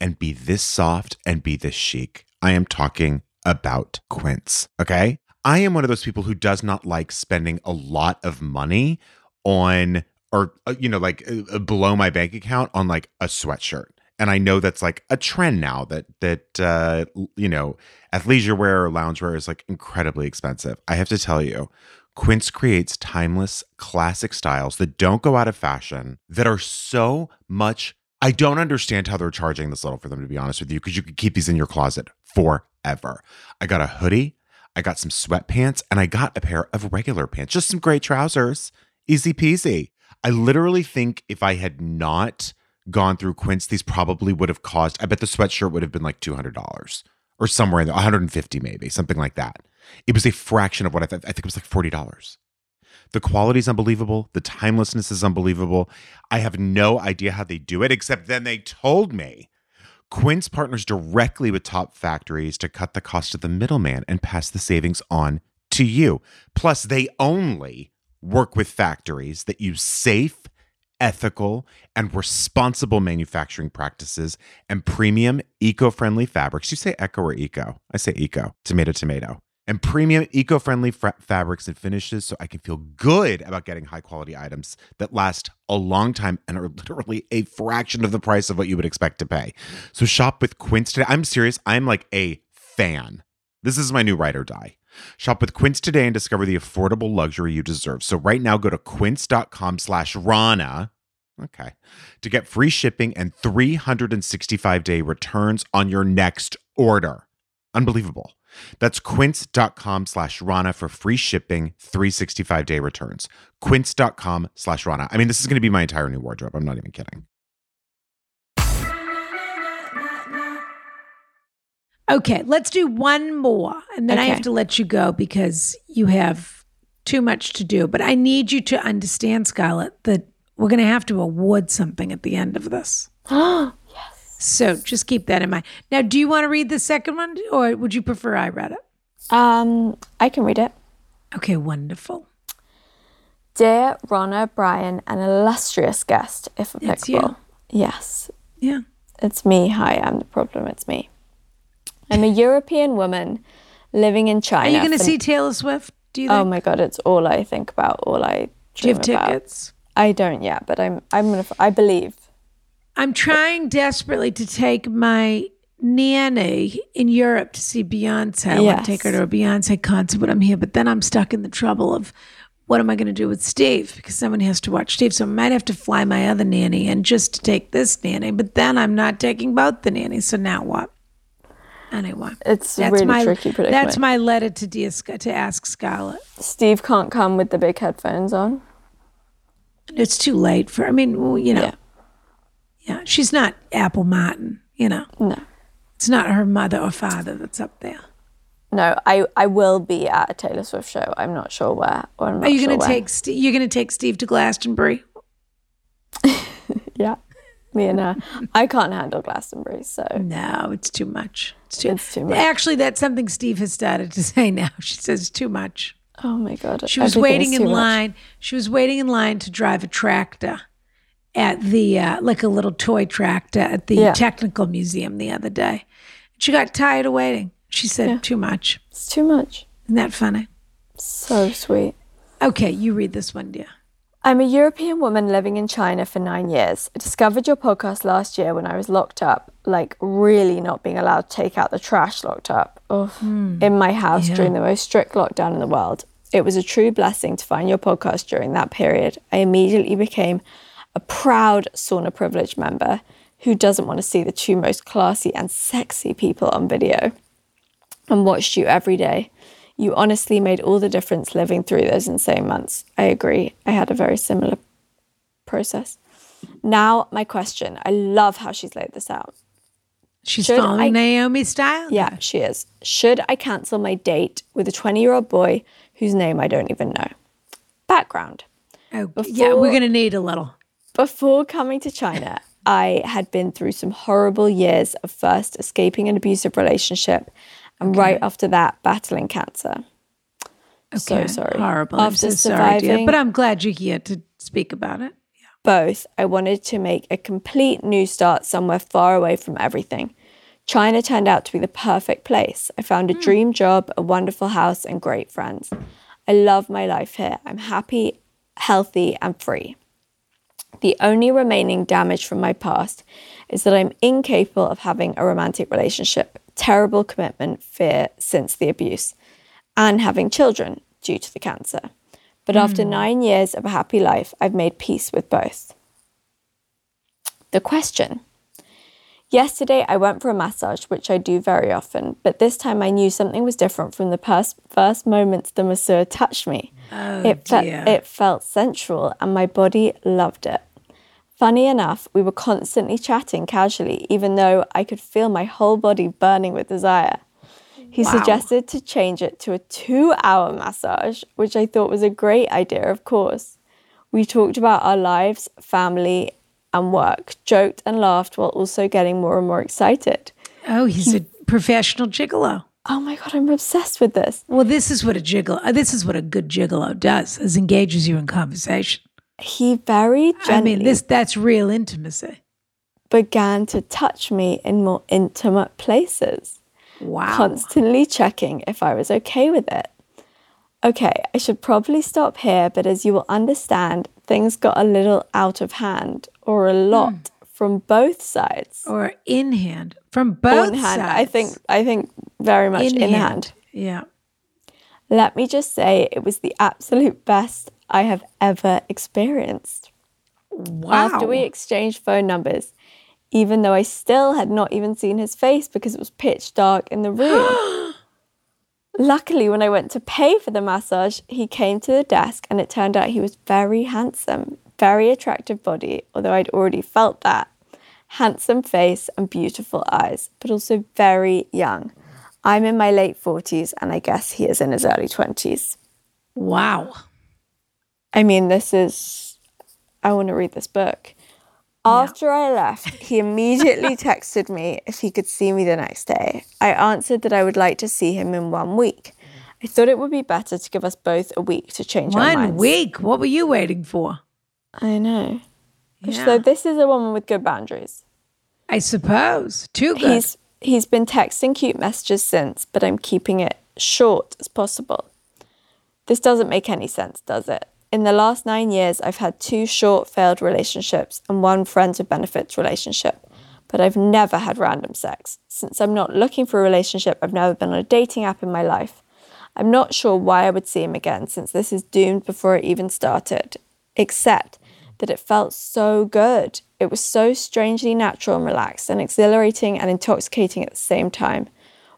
and be this soft and be this chic. I am talking about Quince. Okay. I am one of those people who does not like spending a lot of money on, or, uh, you know, like uh, below my bank account on like a sweatshirt. And I know that's like a trend now that, that, uh, you know, athleisure wear or loungewear is like incredibly expensive. I have to tell you, Quince creates timeless, classic styles that don't go out of fashion, that are so much. I don't understand how they're charging this little for them, to be honest with you, because you could keep these in your closet forever. I got a hoodie, I got some sweatpants, and I got a pair of regular pants, just some gray trousers. Easy peasy. I literally think if I had not gone through Quince, these probably would have cost, I bet the sweatshirt would have been like $200 or somewhere in there, 150 maybe, something like that. It was a fraction of what I thought. I think it was like $40. The quality is unbelievable. The timelessness is unbelievable. I have no idea how they do it, except then they told me Quince partners directly with top factories to cut the cost of the middleman and pass the savings on to you. Plus, they only work with factories that use safe, ethical, and responsible manufacturing practices and premium eco friendly fabrics. You say eco or eco? I say eco, tomato, tomato. And premium eco friendly fra- fabrics and finishes so I can feel good about getting high quality items that last a long time and are literally a fraction of the price of what you would expect to pay. So shop with Quince today. I'm serious. I'm like a fan. This is my new ride or die. Shop with Quince today and discover the affordable luxury you deserve. So right now go to quince.com slash Ronna. Okay. To get free shipping and 365 day returns on your next order. Unbelievable. That's quince.com slash Ronna for free shipping, 365 day returns. Quince.com slash Ronna. I mean, this is going to be my entire new wardrobe. I'm not even kidding. Okay, let's do one more. And then I have to let you go because you have too much to do. But I need you to understand, Scarlett, that we're going to have to award something at the end of this. yes. So just keep that in mind. Now, do you want to read the second one or would you prefer I read it? Um, I can read it. Okay, wonderful. Dear Ronna, Bryan, an illustrious guest, if It's applicable. Yes, Yeah. it's me. Hi, I'm the problem. It's me. I'm a European woman living in China. Are you going to see Taylor Swift? Do you oh think? Oh my god, it's all I think about. All I do you have about. tickets? I don't yet, but I'm. I'm gonna. I believe. I'm trying desperately to take my nanny in Europe to see Beyonce. I want to take her to a Beyonce concert when I'm here, but then I'm stuck in the trouble of what am I going to do with Steve because someone has to watch Steve. So I might have to fly my other nanny and just to take this nanny, but then I'm not taking both the nannies. So now what? Anyway, It's that's really my tricky predicament. that's my letter to dear to ask Scarlett. Steve can't come with the big headphones on. It's too late for. I mean, well, you know, Yeah. yeah, she's not Apple Martin. You know, No. it's not her mother or father that's up there. No, I, I will be at a Taylor Swift show. I'm not sure where. Not Are you sure to when. take Steve? You're going to take Steve to Glastonbury? Yeah, me and her. I can't handle Glastonbury, so No, it's too much. It's too, It's too much. Actually, that's something Steve has started to say now. She says too much. oh my god. She was waiting in too much. line. She was waiting in line to drive a tractor at the uh, like a little toy tractor at the Yeah. technical museum the other day. She got tired of waiting. She said too much. It's too much. Isn't that funny? So sweet. Okay, you read this one, dear. I'm a European woman living in China for nine years. I discovered your podcast last year when I was locked up, like really not being allowed to take out the trash locked up oh, in my house during the most strict lockdown in the world. It was a true blessing to find your podcast during that period. I immediately became a proud sauna privilege member who doesn't want to see the two most classy and sexy people on video and watched you every day. You honestly made all the difference living through those insane months. I agree. I had a very similar process. Now, my question I love how she's laid this out. She's Should following I- Naomi style. Yeah, she is. Should I cancel my date with a 20 year old boy whose name I don't even know? Background. Oh, yeah, we're going to need a little. Before coming to China, I had been through some horrible years of first escaping an abusive relationship and right after that, battling cancer. So Okay, sorry. Horrible. I'm After so sorry, dear. surviving- But I'm glad you're here to speak about it. Yeah. both, I wanted to make a complete new start somewhere far away from everything. China turned out to be the perfect place. I found a hmm. dream job, a wonderful house, and great friends. I love my life here. I'm happy, healthy, and free. The only remaining damage from my past is that I'm incapable of having a romantic relationship, terrible commitment fear since the abuse, and having children due to the cancer. But after hmm. nine years of a happy life, I've made peace with both. The question Yesterday, I went for a massage, which I do very often, but this time I knew something was different from the pers- first moments the masseur touched me. Oh, it, fe- dear. it felt sensual, and my body loved it. Funny enough, we were constantly chatting casually, even though I could feel my whole body burning with desire. He Wow. suggested to change it to a two hour massage, which I thought was a great idea, of course. We talked about our lives, family, and work, joked and laughed while also getting more and more excited. Oh, he's a professional gigolo. Oh my God, I'm obsessed with this. Well, this is what a gigolo. This is what a good gigolo does: is engages you in conversation. He very gently I mean, this that's real intimacy. began to touch me in more intimate places. Wow. constantly checking if I was okay with it. Okay, I should probably stop here, but as you will understand, things got a little out of hand, or a hmm. lot from both sides. or in hand from both hand, sides. I think. I think very much in, hand. Yeah. Let me just say, it was the absolute best I have ever experienced. Wow. After we exchanged phone numbers, even though I still had not even seen his face because it was pitch dark in the room. Luckily, when I went to pay for the massage, he came to the desk and it turned out he was very handsome, very attractive body, although I'd already felt that. Handsome face and beautiful eyes, but also very young. I'm in my late 40s and I guess he is in his early 20s. wow. I mean, this is. I want to read this book. After I left, he immediately texted me if he could see me the next day. I answered that I would like to see him in one week. I thought it would be better to give us both a week to change our One week. What were you waiting for? I know. Yeah. So this is a woman with good boundaries. I suppose. Too good. He's he's been texting cute messages since, but I'm keeping it short as possible. This doesn't make any sense, does it? In the last nine years, I've had two short failed relationships and one friends with benefits relationship, but I've never had random sex. Since I'm not looking for a relationship, I've never been on a dating app in my life. I'm not sure why I would see him again since this is doomed before it even started, except that it felt so good. It was so strangely natural and relaxed and exhilarating and intoxicating at the same time.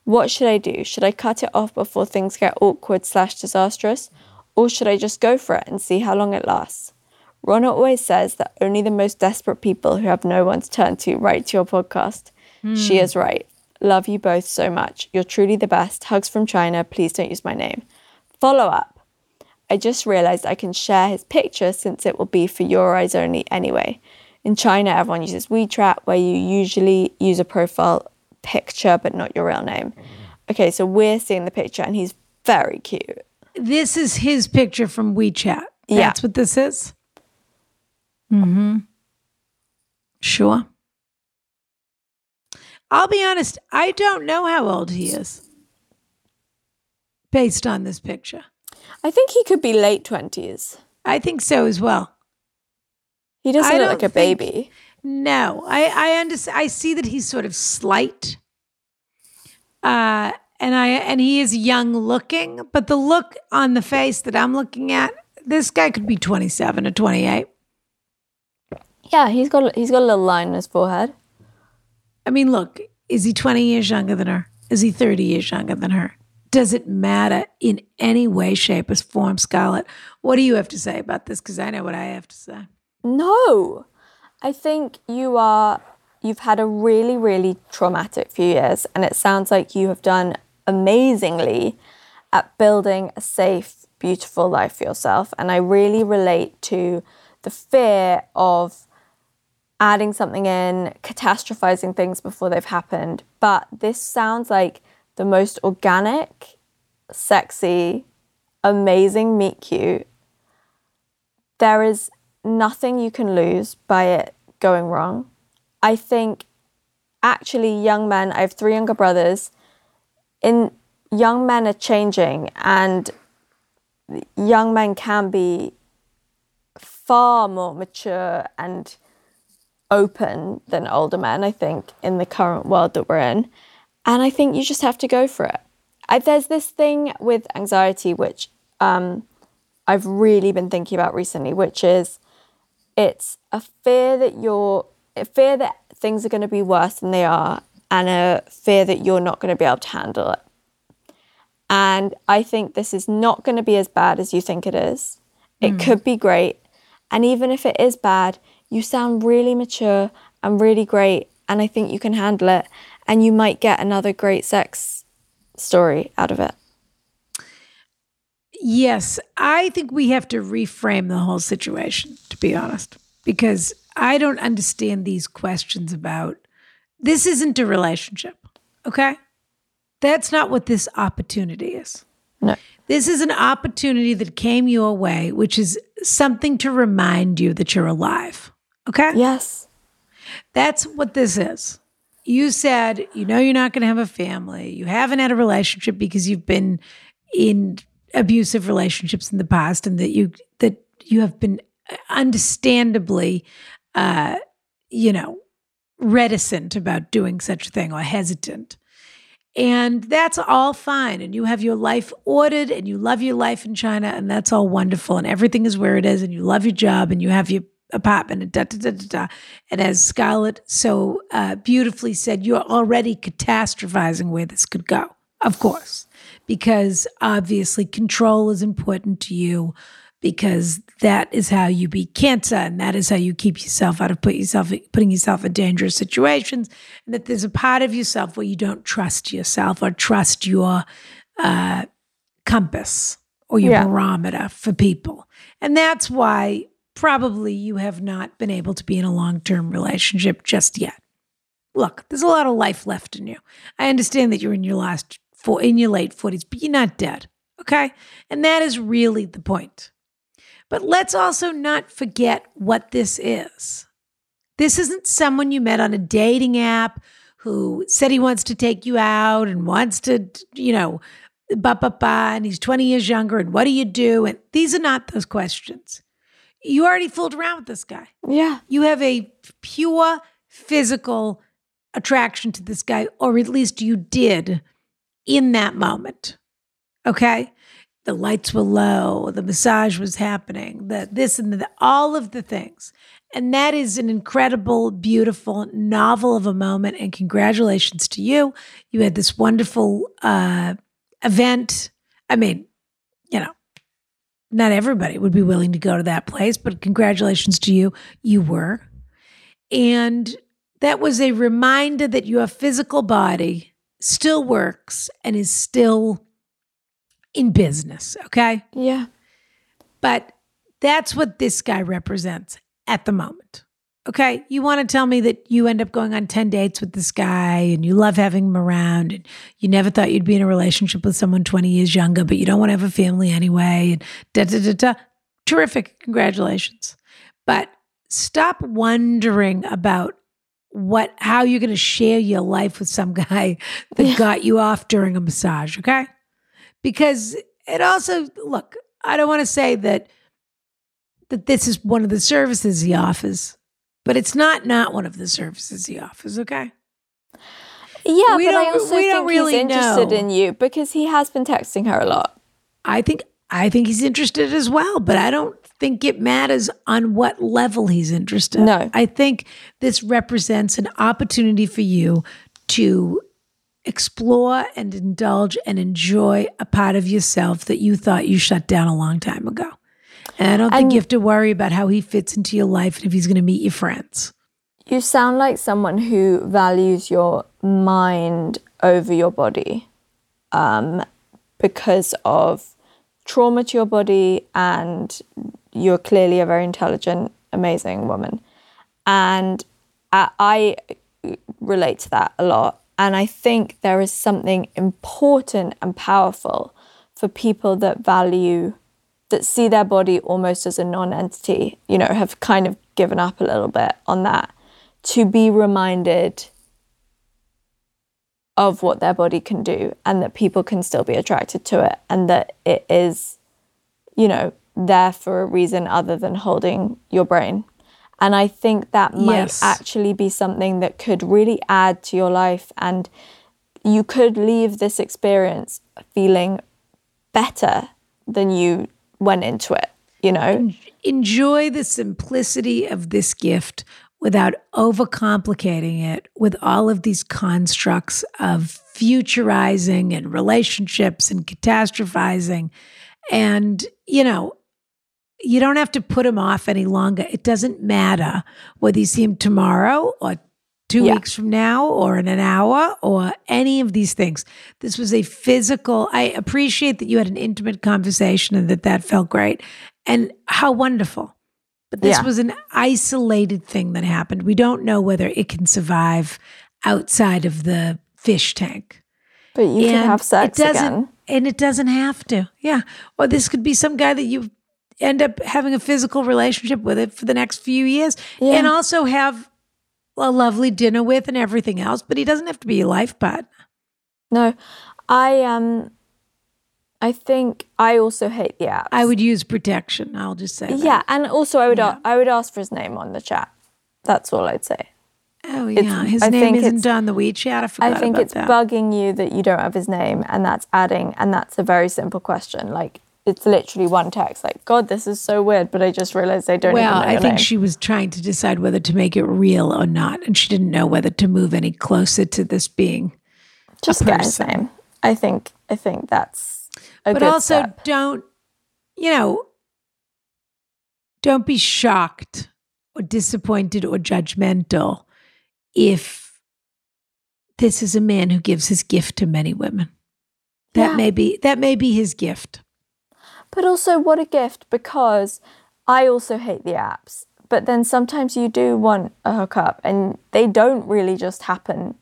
What should I do? Should I cut it off before things get awkward slash disastrous? Or should I just go for it and see how long it lasts? Ronna always says that only the most desperate people who have no one to turn to write to your podcast. She hmm. is right. Love you both so much. You're truly the best. Hugs from China. Please don't use my name. Follow up. I just realized I can share his picture since it will be for your eyes only anyway. In China, everyone uses WeChat, where you usually use a profile picture but not your real name. Mm. Okay, so we're seeing the picture and he's very cute. This is his picture from WeChat. Yeah. That's what this is. Mm-hmm. Sure. I'll be honest, I don't know how old he is based on this picture. I think he could be late 20s. I think so as well. He doesn't I look like a think- baby. No, I I understand. I see that he's sort of slight, uh, and I and he is young looking, but the look on the face that I'm looking at, this guy could be 27 or 28. Yeah, he's got he's got a little line in his forehead. I mean, look, is he 20 years younger than her? Is he 30 years younger than her? Does it matter in any way, shape, or form, Scarlett? What do you have to say about this? Because I know what I have to say. No. I think you are you've had a really really traumatic few years and it sounds like you have done amazingly at building a safe beautiful life for yourself and I really relate to the fear of adding something in, catastrophizing things before they've happened. But this sounds like the most organic, sexy, amazing meet cute. There is nothing you can lose by it going wrong. I think actually young men, I have three younger brothers, in young men are changing and young men can be far more mature and open than older men, I think, in the current world that we're in. And I think you just have to go for it. I, there's this thing with anxiety, which um, I've really been thinking about recently, which is it's a fear that you're, a fear that things are going to be worse than they are and a fear that you're not going to be able to handle it. And I think this is not going to be as bad as you think it is. It hmm. could be great. And even if it is bad, you sound really mature and really great. And I think you can handle it. And you might get another great sex story out of it. Yes, I think we have to reframe the whole situation, to be honest, because I don't understand these questions about this isn't a relationship. Okay. That's not what this opportunity is. No. This is an opportunity that came your way, which is something to remind you that you're alive. Okay. Yes. That's what this is. You said you know you're not going to have a family. You haven't had a relationship because you've been in abusive relationships in the past, and that you that you have been understandably, uh, you know, reticent about doing such a thing or hesitant. And that's all fine. And you have your life ordered and you love your life in China, and that's all wonderful. And everything is where it is, and you love your job and you have your apartment and da da da da da. And as Scarlett so uh, beautifully said, you're already catastrophizing where this could go, of course, because obviously control is important to you because that is how you beat cancer and that is how you keep yourself out of put yourself putting yourself in dangerous situations and that there's a part of yourself where you don't trust yourself or trust your uh, compass or your Yeah. barometer for people. And that's why probably you have not been able to be in a long-term relationship just yet. Look there's a lot of life left in you. I understand that you're in your last four in your late 40s but you're not dead okay? And that is really the point but let's also not forget what this is. This isn't someone you met on a dating app who said he wants to take you out and wants to, you know, ba ba ba, and he's 20 years younger. And what do you do? And these are not those questions. You already fooled around with this guy. Yeah. You have a pure physical attraction to this guy, or at least you did in that moment. Okay. The lights were low, the massage was happening, the this and the all of the things. And that is an incredible, beautiful novel of a moment. And congratulations to you. You had this wonderful uh, event. I mean, you know, not everybody would be willing to go to that place, but congratulations to you. You were. And that was a reminder that your physical body still works and is still in business. Okay. Yeah. But that's what this guy represents at the moment. Okay. You want to tell me that you end up going on 10 dates with this guy and you love having him around and you never thought you'd be in a relationship with someone 20 years younger, but you don't want to have a family anyway. And da da da da. Terrific. Congratulations. But stop wondering about what how you're going to share your life with some guy that Yeah. got you off during a massage, okay? Because it also look, I don't want to say that that this is one of the services he offers, but it's not not one of the services he offers, okay? Yeah, We but I don't- also we think don't really he's interested know. in you because he has been texting her a lot. I think I think he's interested as well, but I don't think it matters on what level he's interested. No. I think this represents an opportunity for you to explore and indulge and enjoy a part of yourself that you thought you shut down a long time ago. And I don't think And- you have to worry about how he fits into your life and if he's going to meet your friends. You sound like someone who values your mind over your body um, because of trauma to your body, and you're clearly a very intelligent, amazing woman. And I, I relate to that a lot. And I think there is something important and powerful for people that value, that see their body almost as a non entity, you know, have kind of given up a little bit on that, to be reminded of what their body can do and that people can still be attracted to it and that it is, you know, there for a reason other than holding your brain. And I think that might Yes. actually be something that could really add to your life. And you could leave this experience feeling better than you went into it, you know? Enjoy the simplicity of this gift without overcomplicating it with all of these constructs of futurizing and relationships and catastrophizing. And, you know, you don't have to put him off any longer. It doesn't matter whether you see him tomorrow or two Yeah. weeks from now or in an hour or any of these things. This was a physical. I appreciate that you had an intimate conversation and that that felt great and how wonderful. But this Yeah. was an isolated thing that happened. We don't know whether it can survive outside of the fish tank. But you can have sex it doesn't, again. And it doesn't have to. Yeah. Or this could be some guy that you end up having a physical relationship with it for the next few years Yeah. and also have a lovely dinner with and everything else, but he doesn't have to be your life partner. No, I um, I think I also hate the apps. I would use protection. I'll just say that. Yeah, and also I would Yeah. I would ask for his name on the chat. That's all I'd say. Oh, It's- yeah. His I name isn't it's- on the WeChat. I forgot I think about it's that. bugging you that you don't have his name, and that's adding, and that's a very simple question. Like it's literally one text. Like God, this is so weird, but I just realized I don't well, even know I think name. she was trying to decide whether to make it real or not, and she didn't know whether to move any closer to this being. just get his name. I think I think that's a but good also step. don't you know don't be shocked or disappointed or judgmental if this is a man who gives his gift to many women that Yeah. may be that may be his gift But also, what a gift because I also hate the apps. But then sometimes you do want a hookup, and they don't really just happen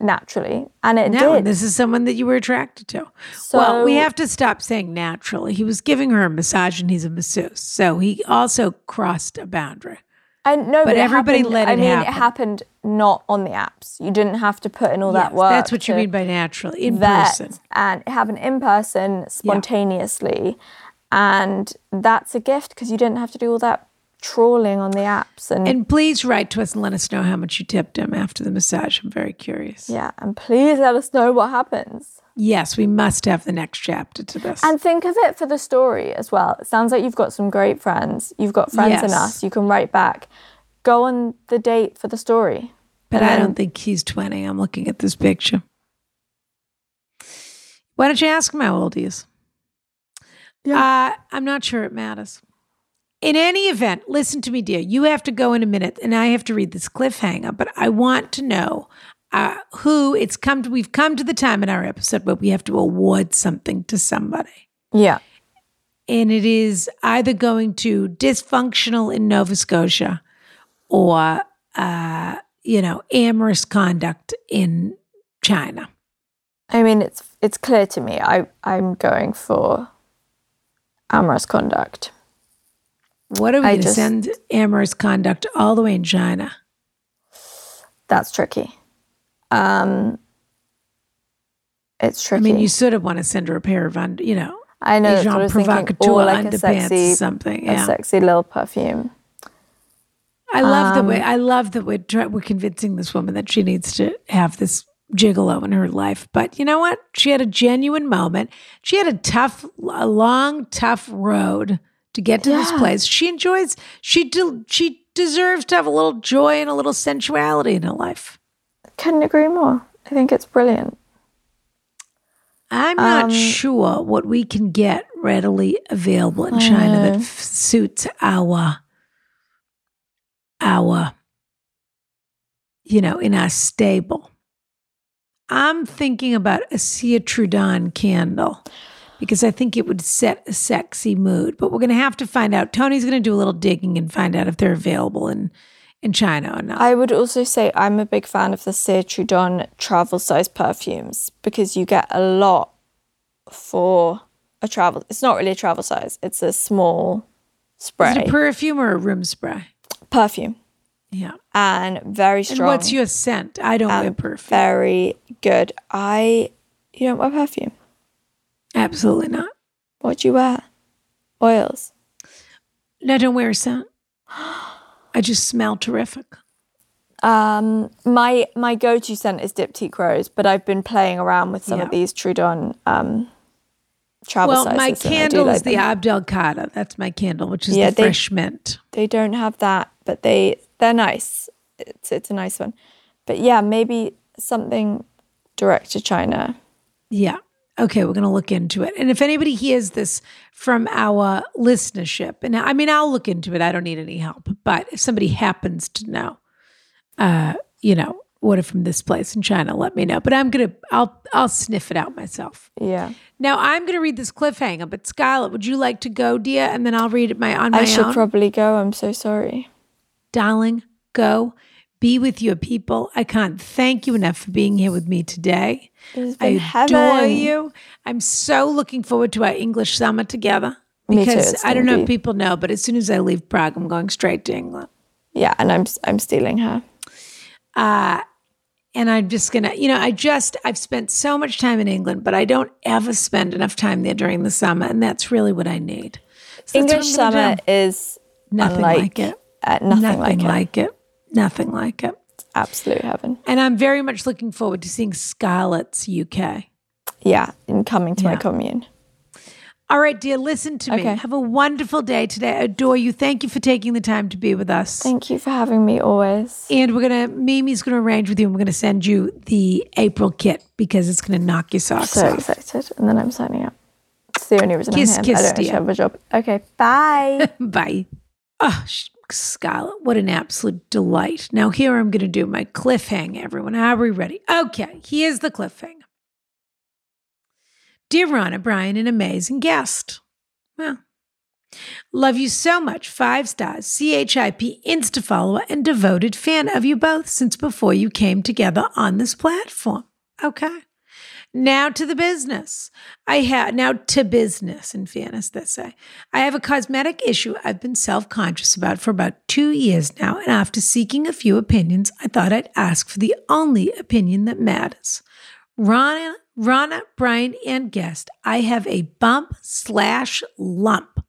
naturally. And it no did. this is someone that you were attracted to so well we have to stop saying naturally he was giving her a massage and he's a masseuse so he also crossed a boundary I know, but, But it everybody happened- let I mean, happen. it happened not on the apps. You didn't have to put in all that work. that's what you mean by naturally in person and it happened in person spontaneously, and that's a gift because you didn't have to do all that trawling on the apps and, And please write to us and let us know how much you tipped him after the massage. I'm very curious. yeah. And please let us know what happens. Yes, we must have the next chapter to this. And think of it for the story as well. It sounds like you've got some great friends. You've got friends in us. You can write back. Go on the date for the story. but I don't think he's 20. I'm looking at this picture. Why don't you ask him how old he is? Uh, I'm not sure it matters. In any event, listen to me, dear. You have to go in a minute, and I have to read this cliffhanger. But I want to know uh, who it's come to. We've come to the time in our episode where we have to award something to somebody. Yeah. and it is either going to dysfunctional in Nova Scotia or uh, you know amorous conduct in China. I mean, it's it's clear to me. I I'm going for amorous conduct. What are we going to send amorous conduct all the way in China? That's tricky. Um, it's tricky. I mean, you sort of want to send her a pair of under, you know, I know that's what I Jean was thinking. Provocateur Or like a underpants, sexy, something. a sexy little perfume. I love that we Um, I love that we're we're convincing this woman that she needs to have this gigolo in her life. But you know what? She had a genuine moment. She had a tough, a long, tough road to get to this place. She enjoys. She de- she deserves to have a little joy and a little sensuality in her life. Couldn't agree more. I think it's brilliant. I'm not Um, sure what we can get readily available in China that f- suits our our you know in our stable. I'm thinking about a Cire Trudon candle because I think it would set a sexy mood. But we're going to have to find out. Tony's going to do a little digging and find out if they're available in in China or not. I would also say I'm a big fan of the Cire Trudon travel size perfumes because you get a lot for a travel. It's not really a travel size. It's a small spray. Is it a perfume or a room spray? perfume Yeah. and very And strong. what's your scent? I don't wear perfume. Very good. I you don't wear perfume. Absolutely not. What do you wear? Oils. No, I don't wear a scent. I just smell terrific. Um, my my go to scent is Diptyque Rose, but I've been playing around with some Yeah. of these Trudon um, travel well, sizes. my I do candle is the. Abd El Kader. That's my candle, which is Yeah, the they- fresh mint. They don't have that, but they they're nice. it's it's a nice one. But yeah, maybe something direct to China. Yeah. Okay, we're going to look into it. And if anybody hears this from our listenership, and I mean, I'll look into it. I don't need any help. But if somebody happens to know, uh, you know, order from this place in China, let me know. But I'm gonna, I'll, I'll sniff it out myself. Yeah. Now I'm gonna read this cliffhanger. But Scarlett, would you like to go, dear? And then I'll read it my on my I should own. probably go. I'm so sorry. Darling, go be with your people. I can't thank you enough for being here with me today. I been adore heaven. you. I'm so looking forward to our English summer together. Me too, Because I don't know if people know, but as soon as I leave Prague, I'm going straight to England. Yeah, and I'm I'm stealing her. Uh, and I'm just gonna, you know, I just I've spent so much time in England, but I don't ever spend enough time there during the summer, and that's really what I need. So English summer do. is nothing unlike like it. Uh, nothing, Nothing like, it. like it. Nothing like it. Absolute heaven. And I'm very much looking forward to seeing Scarlett's UK. Yeah, in coming to Yeah. my commune. All right, dear, listen to me. Okay. Have a wonderful day today. I adore you. Thank you for taking the time to be with us. Thank you for having me always. and we're gonna Mimi's gonna arrange with you and we're gonna send you the April kit because it's gonna knock your socks So off. So excited. And then I'm signing up. It's the only reason Kiss, I'm here. kiss, I don't actually dear. have a job. Okay, bye. Bye. Oh, sh- Scarlett, what an absolute delight. Now, here I'm going to do my cliffhanger, everyone. Are we ready? Okay, here's the cliffhanger. Dear Ronna, Bryan, an amazing guest. Well, love you so much. Five stars, CHIP, Insta follower, and devoted fan of you both since before you came together on this platform. Okay. Now to the business. I have now to business, in fairness, they say. I have a cosmetic issue I've been self conscious about for about two years now, and after seeking a few opinions, I thought I'd ask for the only opinion that matters. Ronna, Ronna, Bryan, and guest, I have a bump slash lump,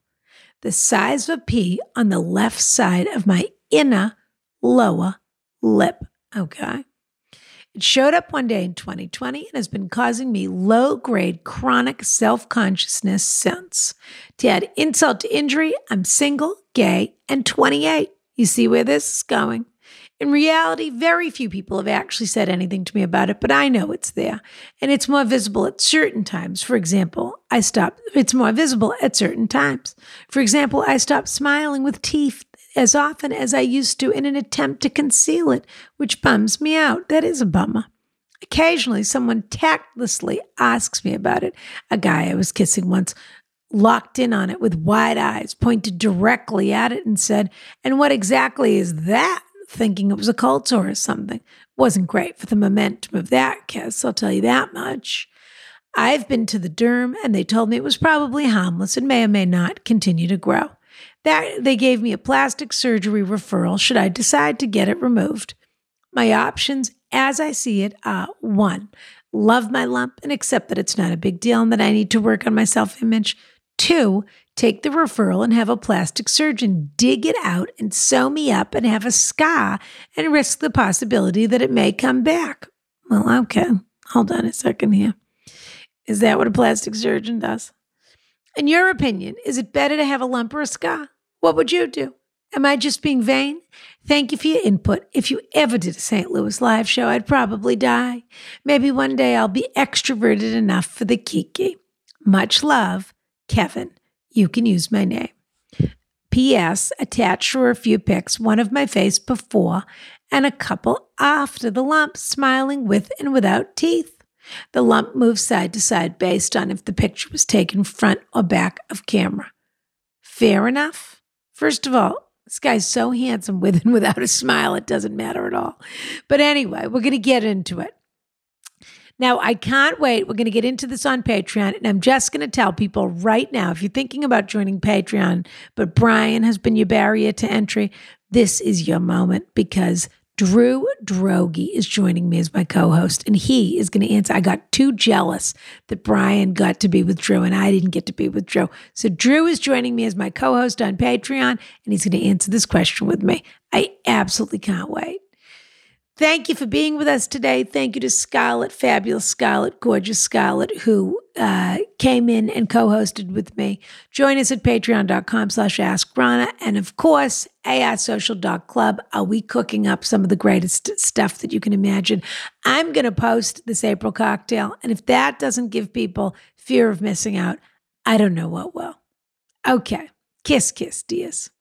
the size of a pea on the left side of my inner lower lip. Okay. It showed up one day in 2020 and has been causing me low grade chronic self consciousness since. To add insult to injury, I'm single, gay, and 28. You see where this is going. In reality, very few people have actually said anything to me about it, but I know it's there. And it's more visible at certain times. For example, I stop, it's more visible at certain times. For example, I stop smiling with teeth as often as I used to in an attempt to conceal it, which bums me out. That is a bummer. Occasionally, someone tactlessly asks me about it. A guy I was kissing once locked in on it with wide eyes, pointed directly at it, and said, And what exactly is that? Thinking it was a cult or something. Wasn't great for the momentum of that kiss, I'll tell you that much. I've been to the derm and they told me it was probably harmless and may or may not continue to grow. That they gave me a plastic surgery referral should I decide to get it removed. My options, as I see it, are one, love my lump and accept that it's not a big deal and that I need to work on my self image. Two, take the referral and have a plastic surgeon dig it out and sew me up and have a scar and risk the possibility that it may come back. Well, okay. Hold on a second here. Is that what a plastic surgeon does? In your opinion, is it better to have a lump or a scar? What would you do? Am I just being vain? Thank you for your input. If you ever did a St. Louis live show, I'd probably die. Maybe one day I'll be extroverted enough for the Kiki. Much love, Kevin. You can use my name. P.S. Attached were a few pics, one of my face before and a couple after the lump, smiling with and without teeth. The lump moves side to side based on if the picture was taken front or back of camera. Fair enough. First of all, this guy's so handsome with and without a smile, it doesn't matter at all. But anyway, we're going to get into it. Now, I can't wait. We're going to get into this on Patreon. And I'm just going to tell people right now if you're thinking about joining Patreon, but Bryan has been your barrier to entry, this is your moment because Drew Droege is joining me as my co host, and he is going to answer. I got too jealous that Bryan got to be with Drew and I didn't get to be with Drew. So, Drew is joining me as my co host on Patreon, and he's going to answer this question with me. I absolutely can't wait. Thank you for being with us today. Thank you to Scarlett, fabulous Scarlett, gorgeous Scarlett, who uh, came in and co-hosted with me. Join us at patreon.com slash askronna. And of course, arsocial.club. Are we cooking up some of the greatest stuff that you can imagine? I'm going to post this April cocktail. And if that doesn't give people fear of missing out, I don't know what will. Okay. Kiss, kiss, dears.